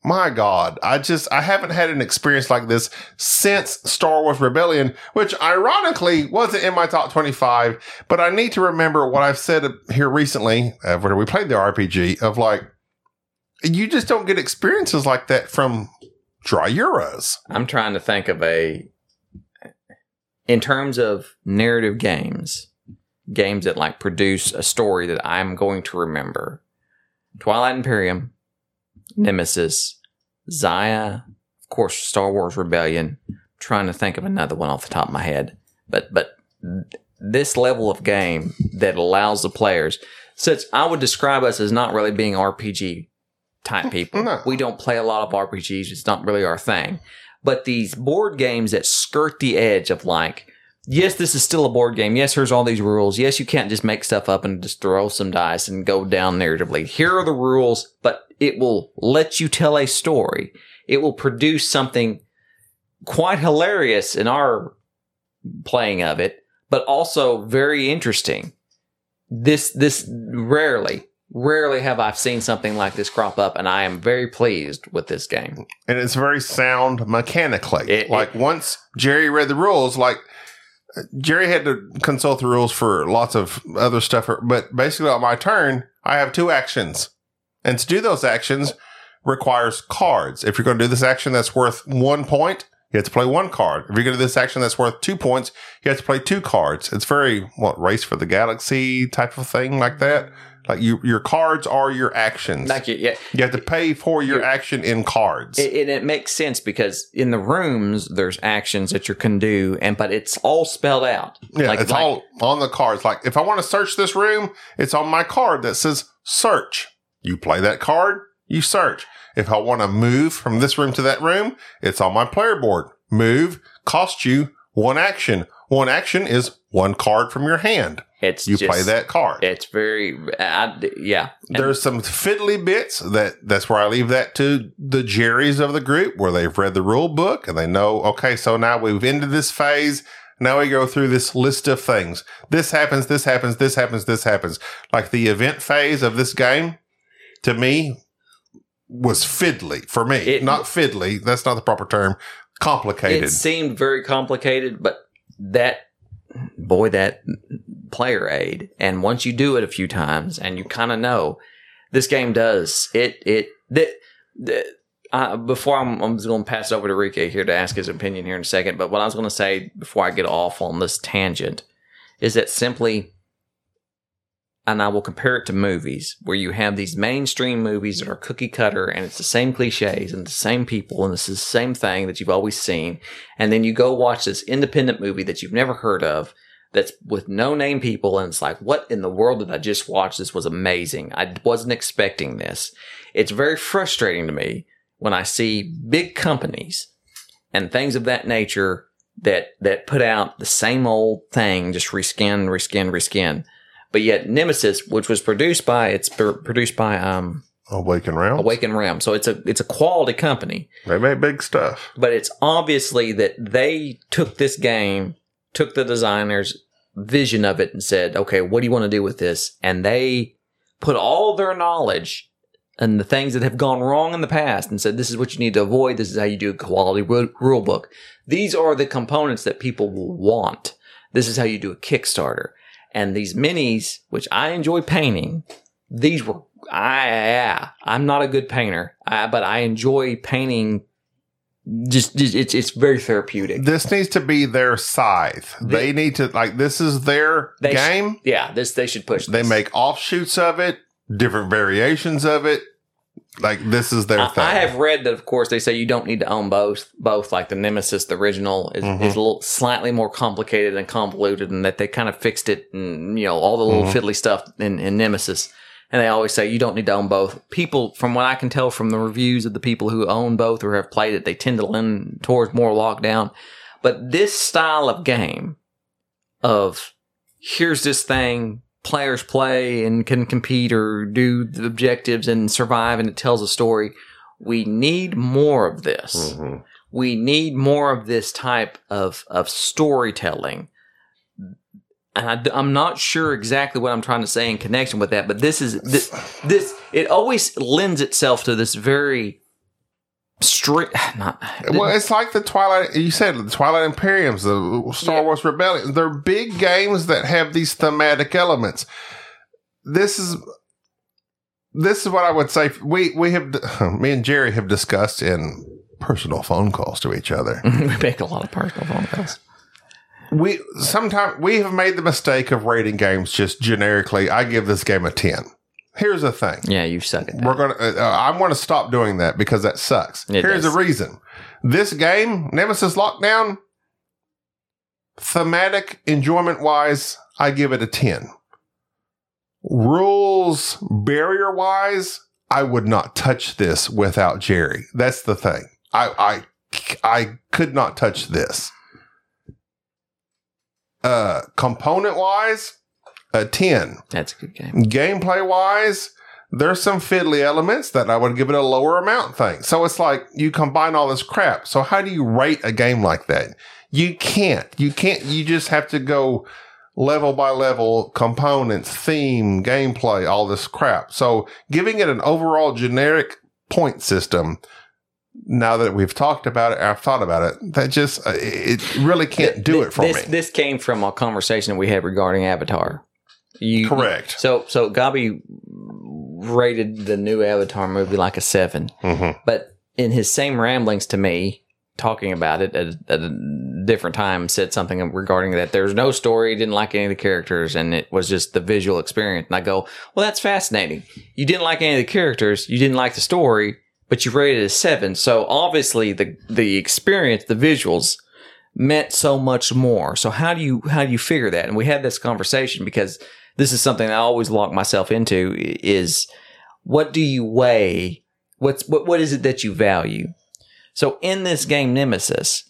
my God, I just, I haven't had an experience like this since Star Wars Rebellion, which ironically wasn't in my top 25. But I need to remember what I've said here recently, uh, we played the RPG, of like, you just don't get experiences like that from dry Euros. I'm trying to think of a, in terms of narrative games, games that like produce a story that I'm going to remember. Twilight Imperium, Nemesis, Xia, of course, Star Wars Rebellion. trying to think of another one off the top of my head, but but this level of game that allows the players, such I would describe us as not really being RPG type hmm, people. No. We don't play a lot of RPGs. It's not really our thing. But these board games that skirt the edge of like, yes, this is still a board game. Yes, here's all these rules. Yes, you can't just make stuff up and just throw some dice and go down narratively. Here are the rules, but it will let you tell a story. It will produce something quite hilarious in our playing of it, but also very interesting. This, this rarely, rarely have I seen something like this crop up, and I am very pleased with this game. and it's very sound mechanically. It- like once Jerry read the rules, like Jerry had to consult the rules for lots of other stuff, but basically on my turn, I have two actions, and to do those actions requires cards. If you're going to do this action that's worth one point, you have to play one card. If you're going to do this action that's worth two points, you have to play two cards. It's very what race for the galaxy type of thing like that. Like you, your cards are your actions. Like it, yeah, you have to pay for your action in cards. it, it, it makes sense because in the rooms there's actions that you can do, and but it's all spelled out. yeah, like, it's like- all on the cards. Like if I want to search this room, it's on my card that says search. You play that card, you search. If I want to move from this room to that room, it's on my player board. Move costs you one action. One action is one card from your hand. It's You just- play that card. It's very, I, yeah. And There's some fiddly bits that that's where I leave that to the Jerrys of the group where they've read the rule book and they know, okay, so now we've ended this phase. Now we go through this list of things. This happens, this happens, this happens, this happens. Like the event phase of this game to me was fiddly for me. It- not fiddly. That's not the proper term. Complicated. it seemed very complicated, but that boy, that player aid, and once you do it a few times, and you kind of know this game does it. It the uh, before I'm, I'm going to pass it over to Rike here to ask his opinion here in a second. But what I was going to say before I get off on this tangent is that simply, and I will compare it to movies where you have these mainstream movies that are cookie cutter and it's the same cliches and the same people and it's the same thing that you've always seen. And then you go watch this independent movie that you've never heard of that's with no name people and it's like, what in the world did I just watch? This was amazing. I wasn't expecting this. It's very frustrating to me when I see big companies and things of that nature that that put out the same old thing, just reskin, reskin, reskin. But yet Nemesis, which was produced by it's pr- produced by um Awaken Realm. Awaken Realm, so it's a it's a quality company. They make big stuff. But it's obviously that they took this game, took the designer's vision of it, and said, "Okay, what do you want to do with this?" And they put all their knowledge and the things that have gone wrong in the past and said, "This is what you need to avoid. This is how you do a quality ru- rule book. These are the components that people will want. This is how you do a Kickstarter." And these minis, which I enjoy painting, these were I yeah, I'm not a good painter, I, but I enjoy painting. Just, just it's it's very therapeutic. This needs to be their scythe. They need to like this is their They sh- game. Yeah, this they should push. They this. make offshoots of it, different variations of it. Like this is their I, thing. I have read that, of course, they say you don't need to own both. Both, like the Nemesis, the original, is, Mhm. is a little slightly more complicated and convoluted, and that they kind of fixed it, and you know all the little Mhm. fiddly stuff in, in Nemesis. And they always say you don't need to own both. People, from what I can tell from the reviews of the people who own both or have played it, they tend to lean towards more lockdown. But this style of game, of here's this thing, players play and can compete or do the objectives and survive, and it tells a story. We need more of this. Mhm. We need more of this type of of storytelling. And I, am not sure exactly what I'm trying to say in connection with that, but this is this, this it always lends itself to this very strict. Not Well, it's like the Twilight. You said the Twilight Imperiums, the Star Yeah. Wars Rebellion. They're big games that have these thematic elements. This is this is what I would say. We we have me and Jerry have discussed in personal phone calls to each other. we make a lot of personal phone calls. We sometimes we have made the mistake of rating games just generically. I give this game a ten. Here's the thing. Yeah, you suck at that. We're gonna. Uh, I want to stop doing that because that sucks. It Here's does. the reason. This game, Nemesis Lockdown, thematic enjoyment wise, I give it a ten. Rules barrier wise, I would not touch this without Jerry. That's the thing. I I I could not touch this. Uh, component wise, a ten That's a good game. gameplay wise, there's some fiddly elements that I would give it a lower amount thing. So it's like you combine all this crap. So how do you rate a game like that? You can't. You can't. You just have to go level by level, components, theme, gameplay, all this crap. So giving it an overall generic point system. Now that we've talked about it, I've thought about it. That just uh, it really can't do it for this, me. This came from a conversation we had regarding Avatar. You, Correct. So, so Gabi rated the new Avatar movie like a seven, Mhm. but in his same ramblings to me, talking about it at, at a different time said something regarding that there's no story, didn't like any of the characters, and it was just the visual experience. And I go, well, that's fascinating. You didn't like any of the characters, you didn't like the story, but you rated it a seven. So obviously the the experience, the visuals meant so much more. So how do you how do you figure that? And we had this conversation because this is something I always lock myself into is what do you weigh? What's what what is it that you value? So in this game Nemesis,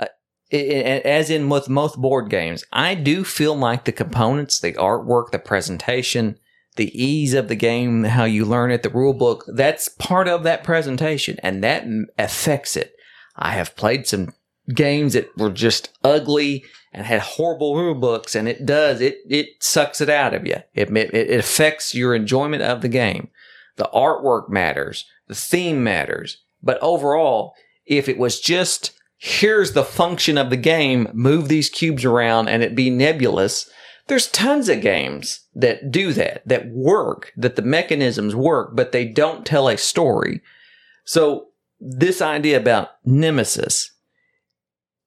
uh, i- i- as in with most board games, I do feel like the components, the artwork, the presentation, the ease of the game, how you learn it, the rule book, that's part of that presentation and that affects it. I have played some games that were just ugly and had horrible rule books and it does, it, it sucks it out of you. It, it, it affects your enjoyment of the game. The artwork matters. The theme matters. But overall, if it was just here's the function of the game, move these cubes around and it be nebulous, there's tons of games that do that, that work, that the mechanisms work, but they don't tell a story. So this idea about Nemesis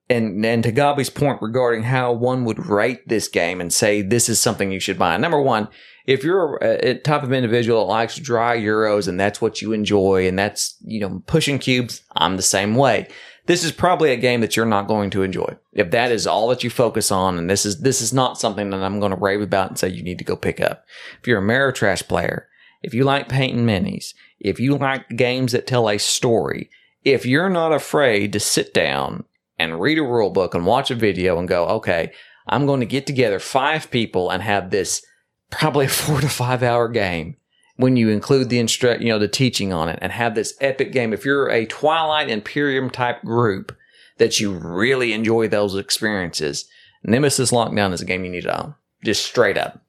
and and to Gabi's point regarding how one would rate this game and say this is something you should buy. Number one, if you're a, a type of individual that likes dry euros and that's what you enjoy and that's you know pushing cubes, I'm the same way. This is probably a game that you're not going to enjoy if that is all that you focus on, and this is this is not something that I'm going to rave about and say you need to go pick up. If you're a Ameritrash player, if you like painting minis, if you like games that tell a story, if you're not afraid to sit down and read a rule book and watch a video and go, okay, I'm going to get together five people and have this probably a four to five hour game when you include the instru- you know, the teaching on it and have this epic game. If you're a Twilight Imperium type group that you really enjoy those experiences, Nemesis Lockdown is a game you need to own. Just straight up.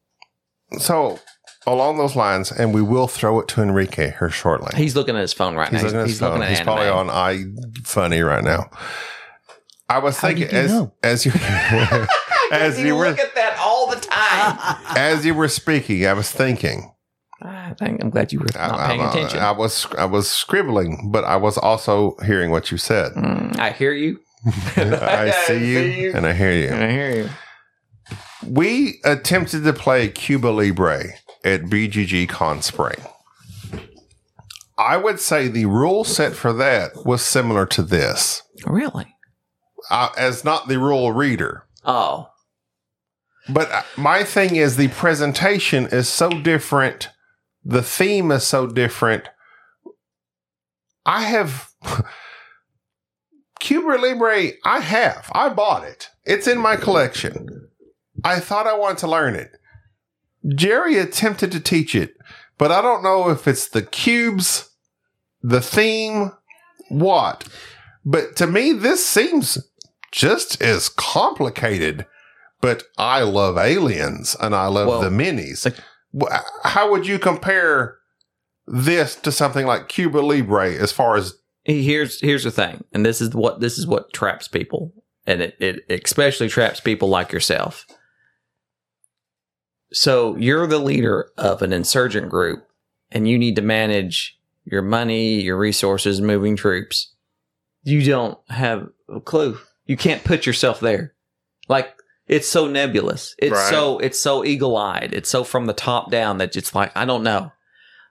So along those lines, and we will throw it to Enrique here shortly. He's looking at his phone right now. He's now. looking at his phone. He's anime. probably on i funny right now. I was How thinking did as know? as you as You you were look at that all the time. as you were speaking, I was thinking. I think I'm glad you were I, not paying I- attention. I was I was scribbling, but I was also hearing what you said. Mm, I hear you. I see you, and I hear you. I hear you. We attempted to play Cuba Libre at BGG Con Spring. I would say the rule set for that was similar to this, Really? uh, as not the rule reader. Oh, But uh, my thing is the presentation is so different. The theme is so different. I have Cuba Libre. I have. I bought it. It's in my collection. I thought I wanted to learn it. Jerry attempted to teach it, but I don't know if it's the cubes, the theme, what. But to me, this seems just as complicated but I love aliens and I love Well, the minis. like- How would you compare this to something like Cuba Libre as far as here's here's the thing, and this is what this is what traps people, and it, it especially traps people like yourself. So you're the leader of an insurgent group, and you need to manage your money, your resources, moving troops. You don't have a clue. You can't put yourself there. Like it's so nebulous. It's Right. so it's so eagle eyed. It's so from the top down that it's like I don't know.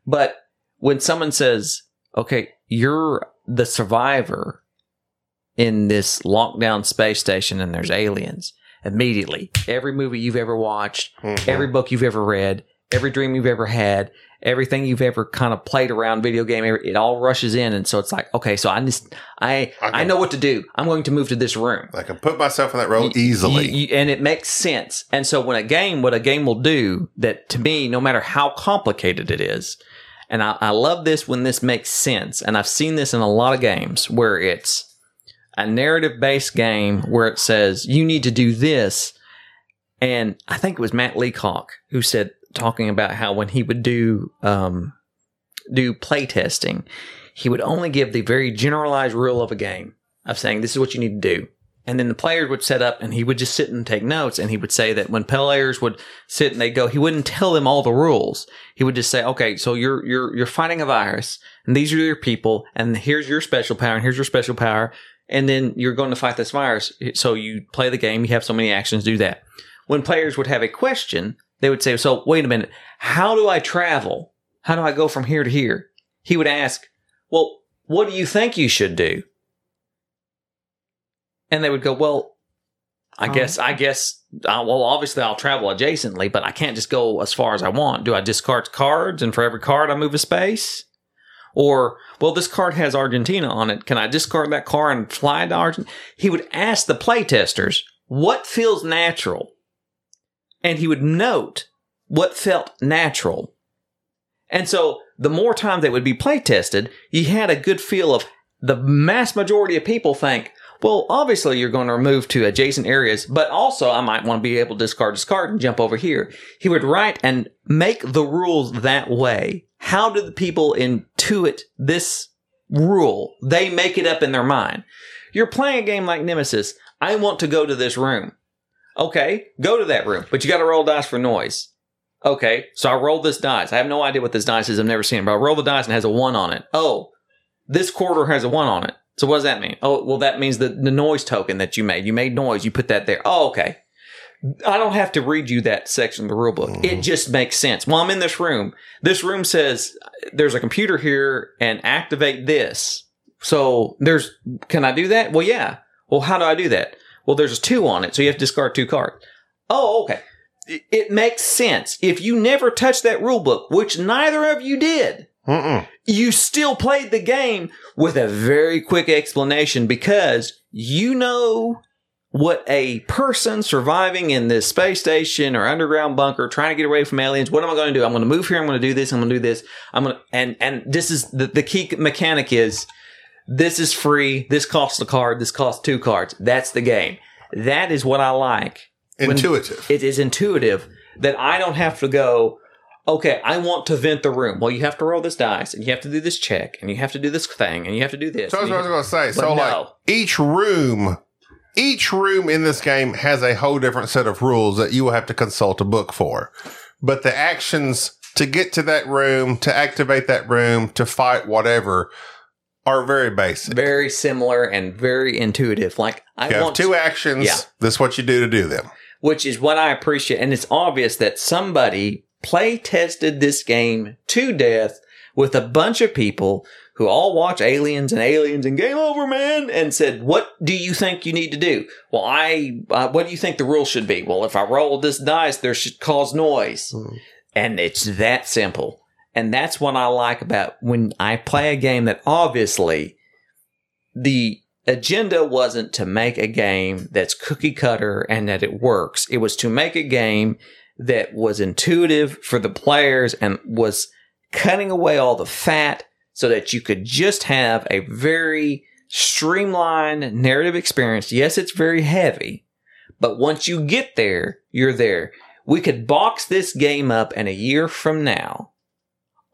But when someone says, "Okay, you're the survivor in this lockdown space station, and there's aliens," immediately every movie you've ever watched, mm-hmm. every book you've ever read, every dream you've ever had, everything you've ever kind of played around video game, it all rushes in, and so it's like, okay, so I just I I can- I know what to do. I'm going to move to this room I can put myself in that role easily? you- you- and it makes sense. And so when a game, what a game will do that to me, no matter how complicated it is, and I, I love this when this makes sense. And I've seen this in a lot of games where it's a narrative based game where it says you need to do this. And I think it was Matt Leacock who said, talking about how when he would do, um, do play testing, he would only give the very generalized rule of a game of saying, this is what you need to do. And then the players would set up and he would just sit and take notes and he would say that when players would sit and they go he wouldn't tell them all the rules. He would just say okay so you're you're you're fighting a virus and these are your people and here's your special power and here's your special power and then you're going to fight this virus. So you play the game you have so many actions do that. When players would have a question they would say so wait a minute how do i travel how do i go from here to here he would ask well what do you think you should do and they would go, well, I Oh. guess, I guess, uh, well, obviously I'll travel adjacently, but I can't just go as far as I want. Do I discard cards and for every card I move a space? Or, well, this card has Argentina on it. Can I discard that card and fly to Argentina? He would ask the playtesters what feels natural. And he would note what felt natural. And so the more time they would be play tested, you had a good feel of the mass majority of people think, well, obviously you're going to remove to adjacent areas, but also I might want to be able to discard discard and jump over here. He would write and make the rules that way. How do the people intuit this rule? They make it up in their mind. You're playing a game like Nemesis. I want to go to this room. Okay, go to that room, but you got to roll dice for noise. Okay, so I roll this dice. I have no idea what this dice is. I've never seen it, but I roll the dice and it has a one on it. Oh, this quarter has a one on it. So what does that mean? Oh, well, that means the, the noise token that you made. You made noise. You put that there. Oh, okay. I don't have to read you that section of the rule book. It mm-hmm. just makes sense. Well, I'm in this room. This room says there's a computer here and activate this. So there's, can I do that? Well, yeah. Well, how do I do that? Well, there's a two on it. So you have to discard two cards. Oh, okay. It- makes sense. If you never touched that rule book, which neither of you did, Mm-mm. you still played the game with a very quick explanation because you know what a person surviving in this space station or underground bunker trying to get away from aliens what am i going to do i'm going to move here i'm going to do this i'm going to do this i'm going to and and this is the, the key mechanic is this is free this costs a card this costs two cards that's the game that is what i like Intuitive. it is intuitive that I don't have to go, okay, I want to vent the room. Well, you have to roll this dice and you have to do this check and you have to do this thing and you have to do this. so that's what I was going to say. So, no. like, each room, each room in this game has a whole different set of rules that you will have to consult a book for. But the actions to get to that room, to activate that room, to fight whatever, are very basic. very similar and very intuitive. Like I You have want two actions. Yeah. This is what you do to do them. which is what I appreciate. And it's obvious that somebody play tested this game to death with a bunch of people who all watch aliens and aliens and game over, man, and said, what do you think you need to do? Well, I, uh, what do you think the rule should be? Well, if I roll this dice, there should cause noise. And it's that simple. And that's what I like about when I play a game that obviously the agenda wasn't to make a game that's cookie cutter and that it works. It was to make a game that was intuitive for the players and was cutting away all the fat so that you could just have a very streamlined narrative experience. Yes, it's very heavy, but once you get there, you're there. We could box this game up and a year from now,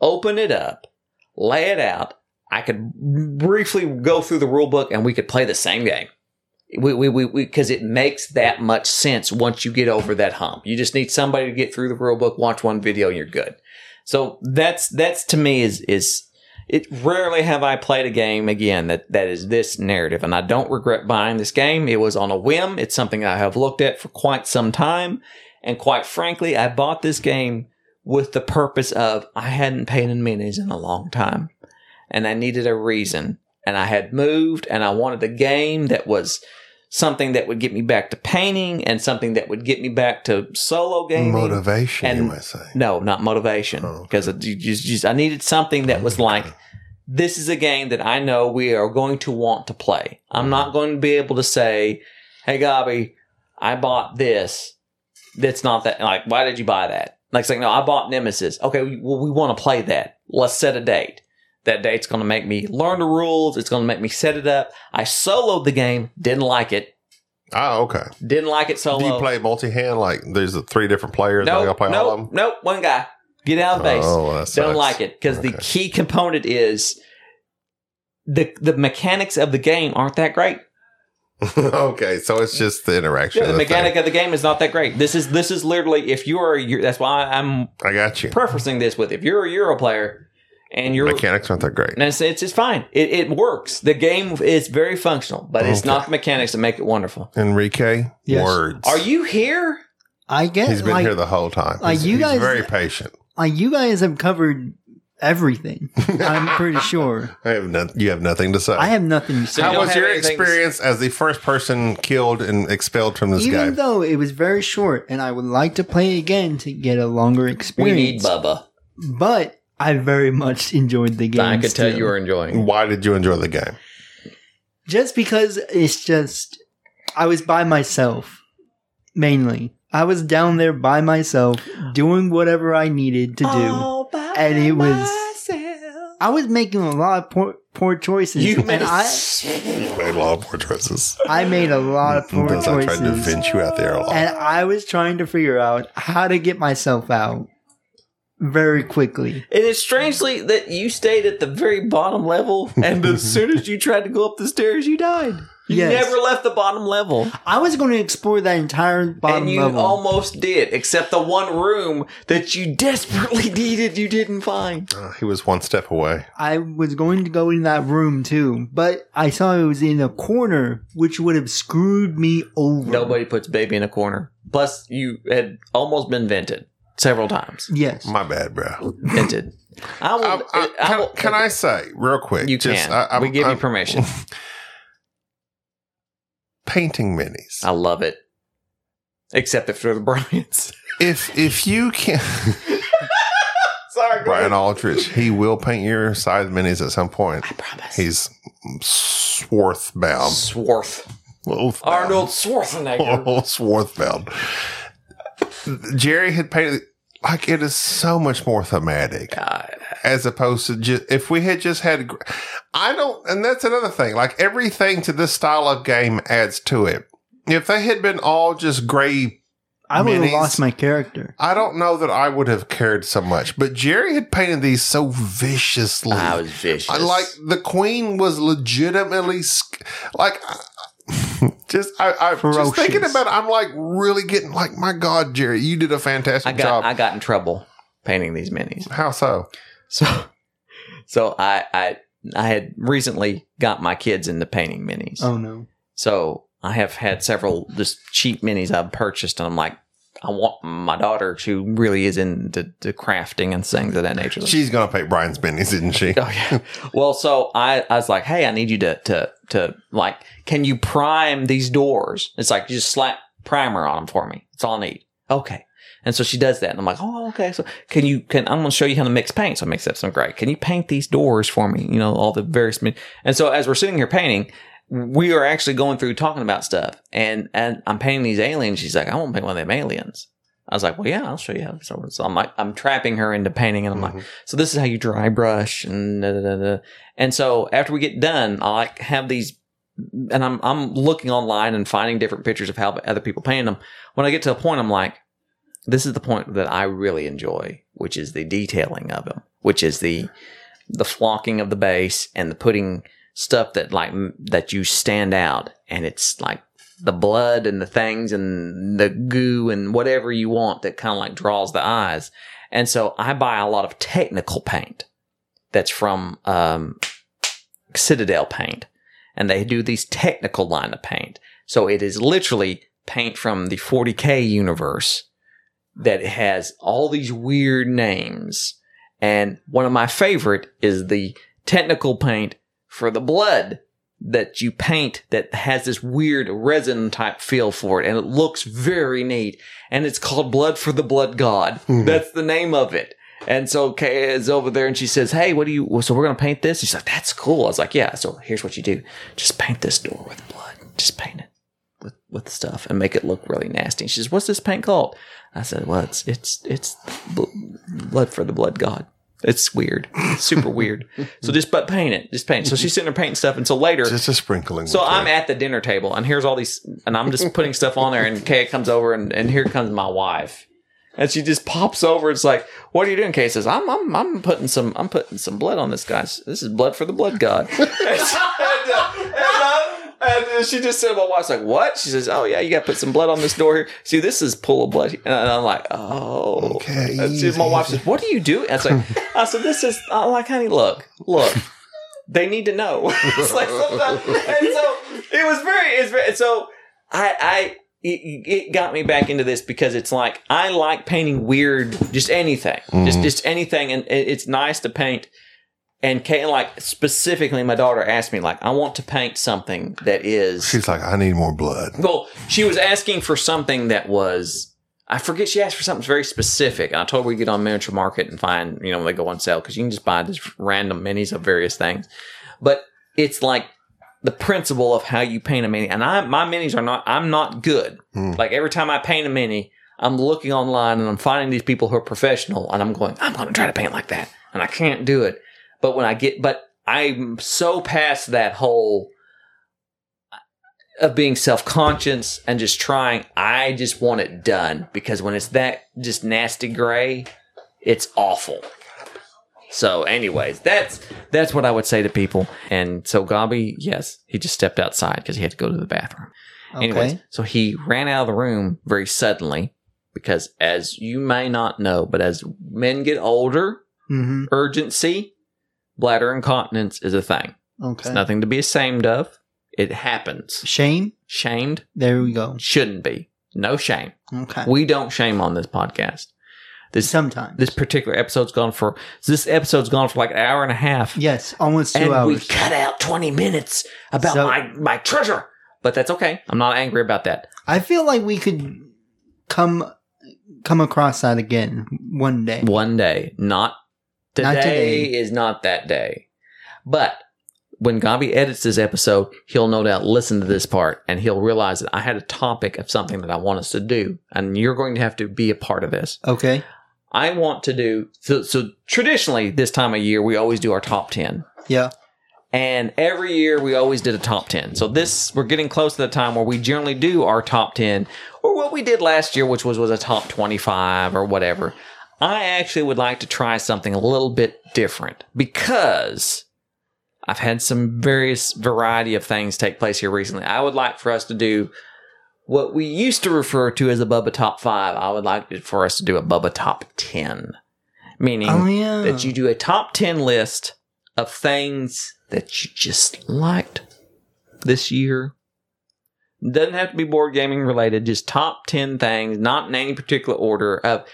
open it up, lay it out, I could briefly go through the rule book and we could play the same game. We, we, we, because it makes that much sense once you get over that hump. You just need somebody to get through the rule book, watch one video, and you're good. So that's, that's to me is, is, it rarely have I played a game again that, that is this narrative. And I don't regret buying this game. It was on a whim. It's something I have looked at for quite some time. And quite frankly, I bought this game with the purpose of I hadn't painted minis in a long time and I needed a reason. And I had moved and I wanted a game that was something that would get me back to painting and something that would get me back to solo gaming. Motivation, you might say. No, not motivation. Oh, okay. Because just, just, I needed something that was like, this is a game that I know we are going to want to play. I'm not mm-hmm. going to be able to say, hey, Gabi, I bought this. That's not that. Like, why did you buy that? Like, saying, no, I bought Nemesis. Okay, we- well, we want to play that. Let's set a date. That date's going to make me learn the rules. It's going to make me set it up. I soloed the game. Didn't like it. Oh, okay. Didn't like it solo. Do you play multi hand? Like, there's the three different players. and Nope, play all of nope, them. nope. One guy. Get out of the base. Oh, Don't like it because the key component is the the mechanics of the game aren't that great. okay, so it's just the interaction. Yeah, the the mechanic thing. of the game is not that great. This is this is literally if you are you're, that's why I'm I got you. prefacing this with if you're a Euro player and you're Mechanics aren't that great. and it's, it's, it's fine. It, it works. The game is very functional, but it's not the mechanics that make it wonderful. Enrique, Yes. words. Are you here? I guess He's been like, here the whole time. like He's, you he's guys- very patient. like you guys have covered everything. I'm pretty sure. I have no, you have nothing to say. I have nothing to say. How was your experience as the first person killed and expelled from this game? Even game? though it was very short, and I would like to play again to get a longer experience. We need Bubba. but I very much enjoyed the game. I could tell you were enjoying. Why did you enjoy the game? just because it's just I was by myself mainly. I was down there by myself doing whatever I needed to do. Oh, And it was I was making a lot of poor, poor choices You and made I You made a lot of poor choices. I made a lot of poor Because I tried to vent you out there a lot. and I was trying to figure out how to get myself out very quickly. It is strangely that you stayed at the very bottom level, and as soon as you tried to go up the stairs, you died. You Yes. never left the bottom level, I was going to explore that entire bottom level. and you level. almost did, except the one room that you desperately needed. You didn't find. Uh, he was one step away. I was going to go in that room too, but I saw it was in a corner, which would have screwed me over. Nobody puts baby in a corner. Plus, you had almost been vented several times. Yes. My bad, bro. Vented. I will. I, I, I can, will- can I say real quick? You just, can. I, I'm- we give I'm you permission. Painting minis. I love it. Except if they're the Bryants. If if you can, Sorry, Brian Aldrich, he will paint your size minis at some point. I promise. He's swarth bound. Swarth. Wolf Arnold Schwarzenegger. Swarthbound. Jerry had painted like it is so much more thematic God. As opposed to just if we had just had. I don't, and that's another thing. Like everything to this style of game adds to it. If they had been all just gray, I would have lost my character. I don't know that I would have cared so much. But Jerry had painted these so viciously. I was vicious. I like the queen was legitimately like just I, I just thinking about it, I'm like really getting like my God, Jerry, you did a fantastic got job. I got in trouble painting these minis. How so? So so I I I had recently got my kids into painting minis. Oh no. So I have had several just cheap minis I've purchased, and I'm like, I want my daughter, who really is into to crafting and things of that nature. She's gonna paint Brian's minis, isn't she? Oh yeah. Well, so I, I was like, hey, I need you to to to like, can you prime these doors? It's like you just slap primer on them for me. That's all I need. Okay. And so she does that, and I'm like, oh, okay. So can you? Can I'm going to show you how to mix paint? So I mix up some gray. Can you paint these doors for me? You know, all the various. And so as we're sitting here painting, we are actually going through talking about stuff, and and I'm painting these aliens. She's like, I want to paint one of them aliens. I was like, well, yeah, I'll show you how. So, so I'm like, I'm trapping her into painting, and I'm like, mm-hmm. so this is how you dry brush, and da, da, da. and so after we get done, I like have these, and I'm I'm looking online and finding different pictures of how other people paint them. When I get to a point, I'm like, this is the point that I really enjoy, which is the detailing of them, which is the the flocking of the base and the putting stuff that like that you stand out, and it's like the blood and the things and the goo and whatever you want that kind of like draws the eyes. And so I buy a lot of technical paint that's from um, Citadel Paint, and they do these technical line of paint. So it is literally paint from the 40k universe that has all these weird names. And one of my favorite is the technical paint for the blood that you paint that has this weird resin type feel for it. And it looks very neat. And it's called blood for the blood god. Mm-hmm. That's the name of it. And so Kay is over there and she says hey what do you well, so we're gonna paint this? She's like that's cool. I was like yeah so here's what you do. Just paint this door with blood. Just paint it with with stuff and make it look really nasty she says what's this paint called i said well it's it's it's blood for the blood god it's weird it's super weird so just but paint it just paint it. so she's sitting there painting stuff and so later Just a sprinkling. so I'm at the dinner table, and here's all these, and I'm just putting stuff on there, and Kay comes over, and, and here comes my wife, and she just pops over. It's like, "What are you doing?" Kay says, "I'm I'm I'm putting some I'm putting some blood on this guy. This is blood for the blood god." and, and, uh, And then she just said, my wife's like, what? She says, oh, yeah, you got to put some blood on this door here. See, this is pool of blood. And I'm like, oh. Okay, And easy, my wife easy. says, what do you doing? I was like, I said, this is, I'm like, honey, look, look. They need to know. it's like sometimes, and so it was very, it's very, so I, I, it, it got me back into this because it's like I like painting weird, just anything, just Mhm. just anything, and it- it's nice to paint. And Kate, like specifically, my daughter asked me, like, I want to paint something that is. She's like, I need more blood. well, she was asking for something that was. I forget. She asked for something very specific, and I told her we get on miniature market and find, you know, when they go on sale because you can just buy just random minis of various things. But it's like the principle of how you paint a mini, and I my minis are not. I'm not good. Hmm. Like every time I paint a mini, I'm looking online and I'm finding these people who are professional, and I'm going, I'm going to try to paint like that, and I can't do it. But when I get, but I'm so past that whole of being self conscious and just trying. I just want it done because when it's that just nasty gray, it's awful. So, anyways, that's that's what I would say to people. And so, Gabi, yes, he just stepped outside because he had to go to the bathroom. Anyways, Okay. so he ran out of the room very suddenly because, as you may not know, but as men get older, Mm-hmm. urgency, bladder incontinence is a thing. Okay. It's nothing to be ashamed of. It happens. Shame. Shamed There we go. shouldn't be. No shame. Okay. We don't shame on this podcast. This Sometimes. this particular episode's gone for this episode's gone for like an hour and a half. yes, almost two and we hours. cut out twenty minutes about So- my my treasure. But that's okay. I'm not angry about that. I feel like we could come come across that again one day. One day, not today, Not today. is not that day. But when Gabi edits this episode, he'll no doubt listen to this part and he'll realize that I had a topic of something that I want us to do, and you're going to have to be a part of this. Okay. I want to do so. So traditionally, this time of year, we always do our top ten, Yeah. and every year we always did a top ten. So this we're getting close to the time where we generally do our top ten, or what we did last year, which was was a top twenty-five or whatever. I actually would like to try something a little bit different because I've had some various variety of things take place here recently. I would like for us to do what we used to refer to as a Bubba Top 5. I would like for us to do a Bubba Top 10. Meaning Oh yeah. that you do a top 10 list of things that you just liked this year. Doesn't have to be board gaming related, just top 10 things, not in any particular order of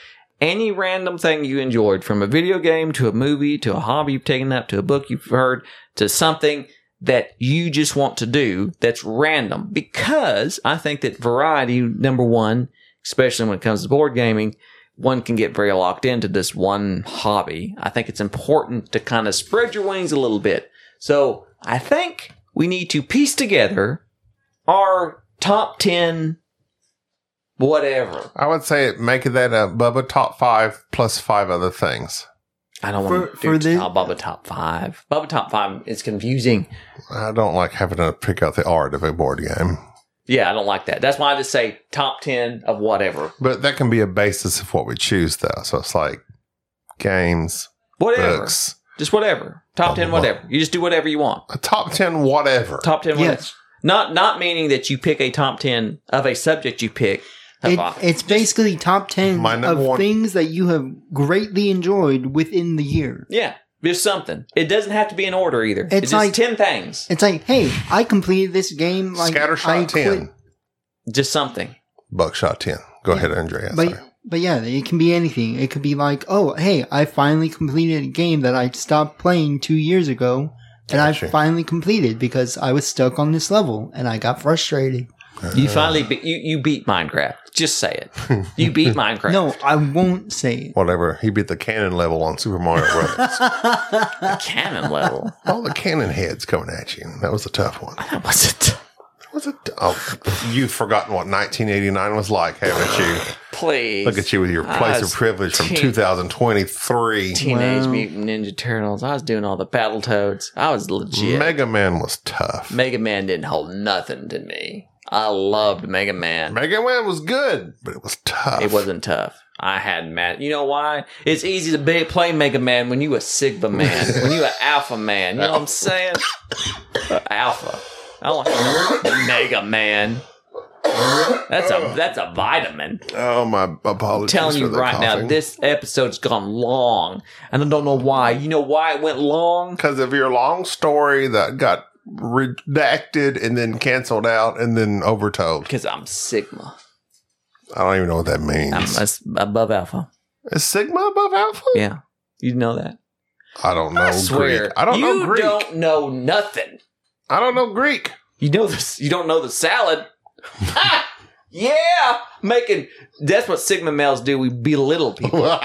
any random thing you enjoyed from a video game to a movie to a hobby you've taken up to a book you've heard to something that you just want to do that's random because I think that variety, number one, especially when it comes to board gaming, one can get very locked into this one hobby. I think it's important to kind of spread your wings a little bit. So I think we need to piece together our top 10 whatever. I would say make that a Bubba top five plus five other things. I don't want to do the- top Bubba top five. Bubba top five is confusing. I don't like having to pick out the art of a board game, Yeah, I don't like that. That's why I just say top 10 of whatever. but that can be a basis of what we choose, though. So it's like games, Whatever. books, Just whatever. Top 10 Blah, blah, blah. whatever. You just do whatever you want. a top ten, whatever. Top 10 whatever. Yes. Not not meaning that you pick a top 10 of a subject you pick. It, Of- it's basically top 10 of one- things that you have greatly enjoyed within the year. yeah, just something. It doesn't have to be in order either. It's, It's just like- 10 things. It's like, hey, I completed this game. Like, Scattershot I ten, quit- Just something. buckshot ten. Go ahead, Andrea. But, Sorry. but yeah, it can be anything. It could be like, oh, hey, I finally completed a game that I stopped playing two years ago. And I finally completed because I was stuck on this level and I got frustrated. You finally be- you you beat Minecraft. Just say it. You beat Minecraft. No, I won't say it. Whatever. He beat the cannon level on Super Mario Brothers. cannon level. All the cannon heads coming at you. That was a tough one. That wasn't. Was it? Oh, you've forgotten what 1989 was like, haven't you? Please Look at you with your place of privilege from teen- 2023. Teenage Wow. Mutant Ninja Turtles. I was doing all the Battletoads. I was legit. Mega Man was tough. Mega Man didn't hold nothing to me. I loved Mega Man. Mega Man was good, but it was tough. It wasn't tough. I had mad. You know why? It's easy to be, play Mega Man when you a Sigma man, when you a Alpha man. You know what I'm saying? Alpha. I like Mega Man. That's a that's a vitamin. Oh my apologies. I'm telling you right now, this episode's gone long, and I don't know why. You know why it went long? because of your long story that got redacted and then canceled out and then overtold. Because I'm Sigma. I don't even know what that means. I'm that's above Alpha. Is Sigma above Alpha? Yeah, you know that. I don't know I swear, Greek. I don't you know Greek. You don't know nothing. I don't know Greek. You know this. You don't know the salad. Yeah, making. That's what Sigma males do. We belittle people.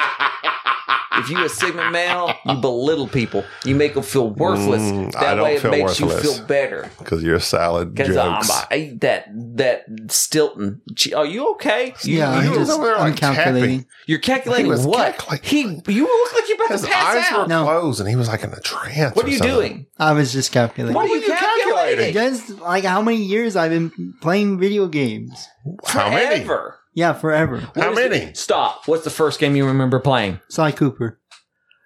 If you a Sigma male, you belittle people. You make them feel worthless. Mm, I that don't way it feel makes you feel better. Because you're a salad Because I'm ate that that Stilton. Are you okay? You, Yeah, he I'm was just over there, I'm like, calculating. you're calculating He was what? calculating. He. You look like you're about His to pass eyes out. were No. closed and he was like in a trance. what are you something. doing? I was just calculating. What are were you you calculating? calculating? Just like how many years I've been playing video games. How many? Forever. Yeah, forever. How What is many? it? Stop. What's the first game you remember playing? Sly Cooper.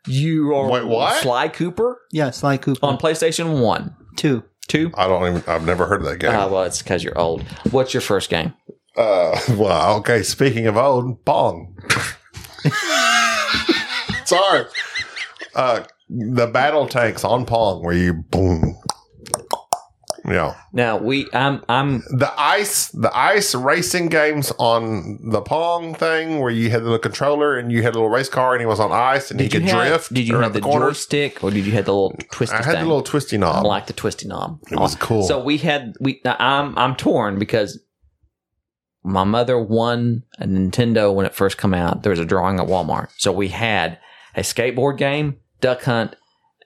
You are Wait, what? Sly Cooper Yeah, Sly Cooper. on PlayStation One, Two. two. I don't even. I've never heard of that game. Ah, well, it's because you're old. What's your first game? Uh, well, okay. Speaking of old, Pong. Sorry. Uh, the battle tanks on Pong, where you boom. Yeah, Now we, I'm, I'm. the ice, the ice racing games on the Pong thing, where you had the controller and you had a little race car, and he was on ice and he could have, drift. Did you have the, corners. joystick or did you have the little twisty? I had the little twisty I knob. like the twisty knob. It was uh, cool. So we had we. I'm I'm torn because my mother won a Nintendo when it first come out. There was a drawing at Walmart, so we had a skateboard game, Duck Hunt,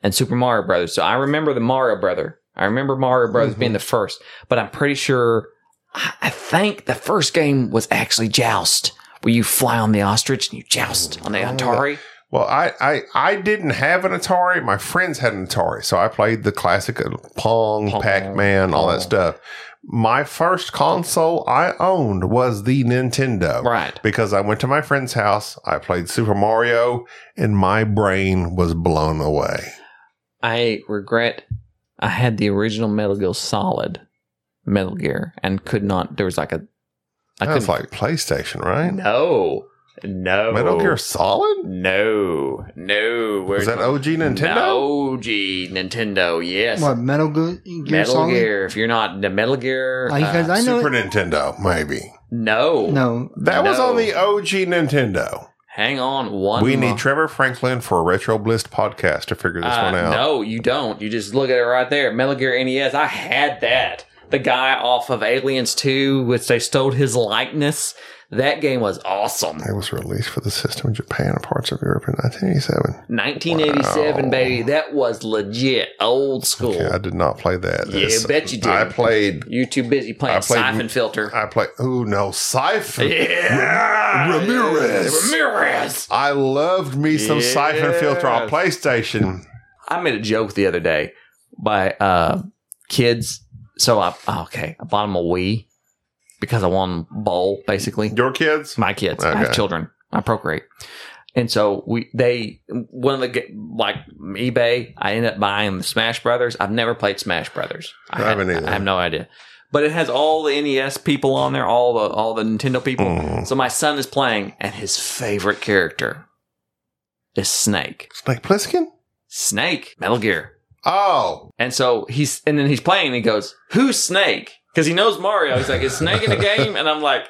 and Super Mario Brothers. So I remember the Mario Brother. I remember Mario Brothers Mhm. being the first, but I'm pretty sure. I I think the first game was actually Joust, where you fly on the ostrich and you joust on the Oh, Atari. Well, I, I I didn't have an Atari. My friends had an Atari, so I played the classic uh, Pong, Pong, Pac Man, all that stuff. My first console I owned was the Nintendo. Right. Because I went to my friend's house, I played Super Mario, and my brain was blown away. I regret I had the original Metal Gear Solid Metal Gear and could not. There was like a. I That's couldn't. like PlayStation, right? no, no. Metal Gear Solid? No, no. Where's Is that OG Nintendo? No, OG Nintendo. Yes. What Metal Gear Metal Solid? Gear. If you're not the Metal Gear, Like, 'cause uh, I know Super it- Nintendo, maybe. no, No, That was No. on the OG Nintendo. Hang on one. we need Trevor Franklin for a Retro Bliss podcast to figure this Uh, one out. No, you don't. You just look at it right there. Metal Gear NES. I had that. The guy off of Aliens 2, which they stole his likeness. That game was awesome. It was released for the system in Japan and parts of Europe in 1987. 1987, Wow. baby. That was legit old school. Okay, I did not play that. Yeah, This- bet you did. I played. you too busy playing I played- Siphon Filter. I played. Ooh, no, Siphon. yeah. Ramirez. Ramirez. I loved me some Siphon Filter on PlayStation. I made a joke the other day by uh, kids. So I, oh, okay, I bought them a Wii because I want them bowl, basically. Your kids? my kids. I have children. I procreate. And so we, they, one of the, like eBay, I ended up buying the Smash Brothers. I've never played Smash Brothers. I haven't have, either. I have no idea. But it has all the NES people on there, all the, all the Nintendo people. Mhm. So my son is playing and his favorite character is Snake. Snake Plissken? Snake, Metal Gear. Oh, And so he's, and then he's playing and he goes, who's Snake? Cause he knows Mario. He's like, is Snake in the game? And I'm like,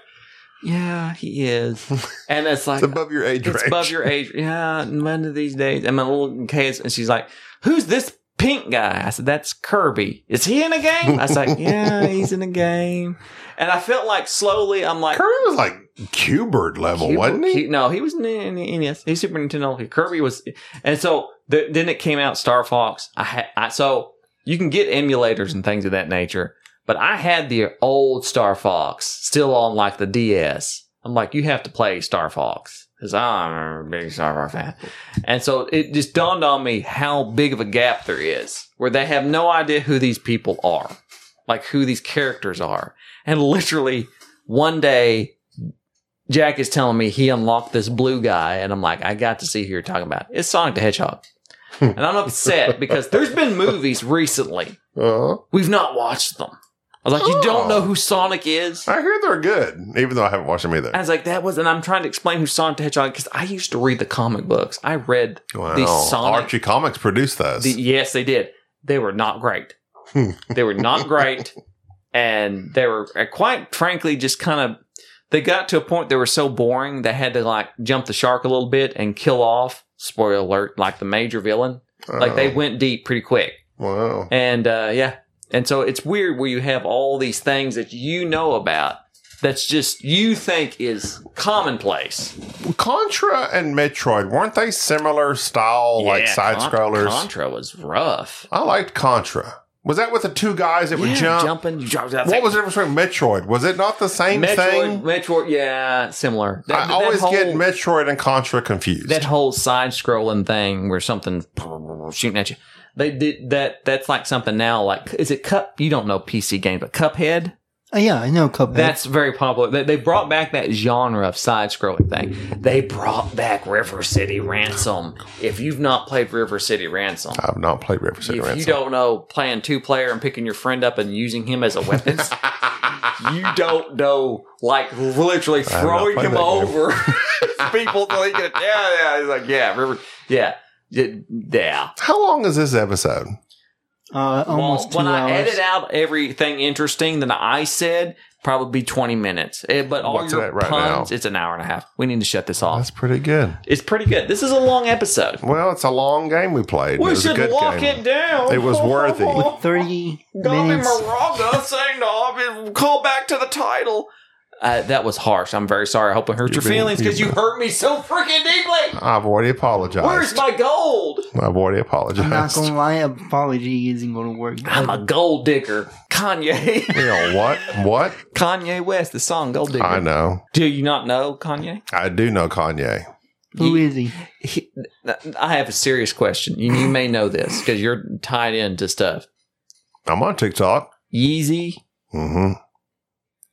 yeah, he is. And it's like, it's above your age it's range. above your age. Yeah, one of these days. And my little case, and she's like, "Who's this pink guy?" I said, "That's Kirby. Is he in a game?" I was like, "Yeah, he's in a game." And I felt like slowly, I'm like, Kirby was like Q*bert level, wasn't he? Cu- no, he was in, in NES. He's Super Nintendo. Kirby was, and so the, then it came out Star Fox. I had, I, so you can get emulators and things of that nature, but I had the old Star Fox still on like the DS. I'm like, you have to play Star Fox because I'm a big Star Fox fan, and so it just dawned on me how big of a gap there is where they have no idea who these people are, like who these characters are, and literally one day Jack is telling me he unlocked this blue guy, and I'm like, I got to see who you're talking about. It's Sonic the Hedgehog. and I'm upset because there's been movies recently. Uh, We've not watched them. I was like, you don't Oh. know who Sonic is? I hear they're good, even though I haven't watched them either. I was like, that was, and I'm trying to explain who Sonic the Hedgehog because I used to read the comic books. I read Wow. the Sonic. Archie Comics produced those. the, yes, they did. They were not great. they were not great, and they were uh, quite frankly just kind of. They got to a point they were so boring they had to like jump the shark a little bit and kill off. Spoiler alert! Like the major villain, like they Oh, went deep pretty quick. Wow. And uh, yeah, and so it's weird where you have all these things that you know about that's just you think is commonplace. Contra and Metroid weren't they similar style, like side Con- scrollers? Contra was rough. I liked Contra. Was that with the two guys that would Yeah, jump? jumping. Jump, What like- was the difference between Metroid? Was it not the same Metroid? thing? Metroid, yeah, similar. That- I always whole- get Metroid and Contra confused. that whole side scrolling thing where something shooting at you. They did that. That's like something now. Like, is it Cup? You don't know PC game, but Cuphead. Oh, yeah, I know Cuphead. That's very popular. They, they brought back that genre of side scrolling thing. They brought back River City Ransom. If you've not played River City Ransom, I've not played River City if Ransom. you don't know playing two player and picking your friend up and using him as a weapon, you don't know like literally throwing him that game. over. People thinking, yeah, yeah. He's like, yeah, River, yeah, y- yeah. How long is this episode? uh, almost well, two when I hours. edit out everything interesting that I said, probably be twenty minutes. Eh, But all What's your right puns, now? it's an hour and a half. We need to shut this off. That's pretty good. It's pretty good. This is a long episode. Well, it's a long game we played. We it was a should good lock game. it down. It was worthy. 30 Gummy minutes. Moraga saying to call back to the title. Uh, that was harsh. I'm very sorry. I hope it hurt You're your being- feelings because you hurt me so freaking deeply. I've already apologized. Where's my gold? I've already I'm not apologized. gonna lie, apology isn't gonna work. I'm a gold digger. Kanye. You know what? What? Kanye West, the song Gold Digger. I know. Do you not know Kanye? I do know Kanye. Who is he? He, I have a serious question. You, you may know this because you're tied into stuff. I'm on TikTok. Yeezy. hmm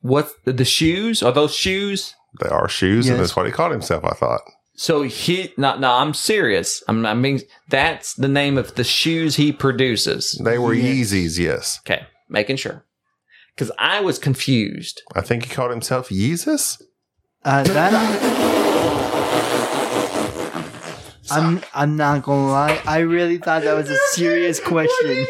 What's the, the shoes? Are those shoes? They are shoes, and that's what he called himself. I thought. So he, no, no, I'm serious. I'm, I mean, that's the name of the shoes he produces. They were Yes. Yeezys. Yes, Okay, making sure. Because I was confused. I think he called himself Yeezus. Uh, that I'm I'm not gonna lie. I really thought that was a serious question.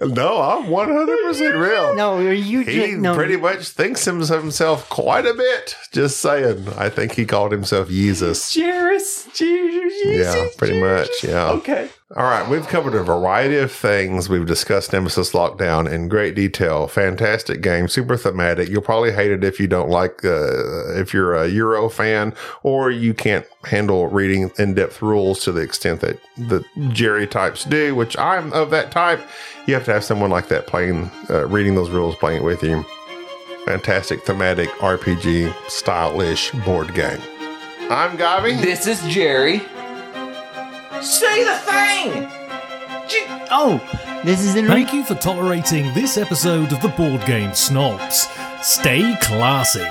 No, I'm 100 percent real. No, you He just no? pretty much thinks of himself quite a bit. Just saying. I think he called himself Jesus. Cheers. Cheers. Yeah, pretty much. Yeah. Okay. All right, we've covered a variety of things. We've discussed Nemesis Lockdown in great detail. Fantastic game, super thematic. You'll probably hate it if you don't like, uh, if you're a Euro fan, or you can't handle reading in-depth rules to the extent that the Jerry types do. Which I'm of that type. You have to have someone like that playing, uh, reading those rules, playing it with you. Fantastic thematic RPG stylish board game. I'm Gabi. This is Jerry. Say the thing. Oh, this is Enrique. Thank you for tolerating this episode of the Board Game Snobs. Stay classy.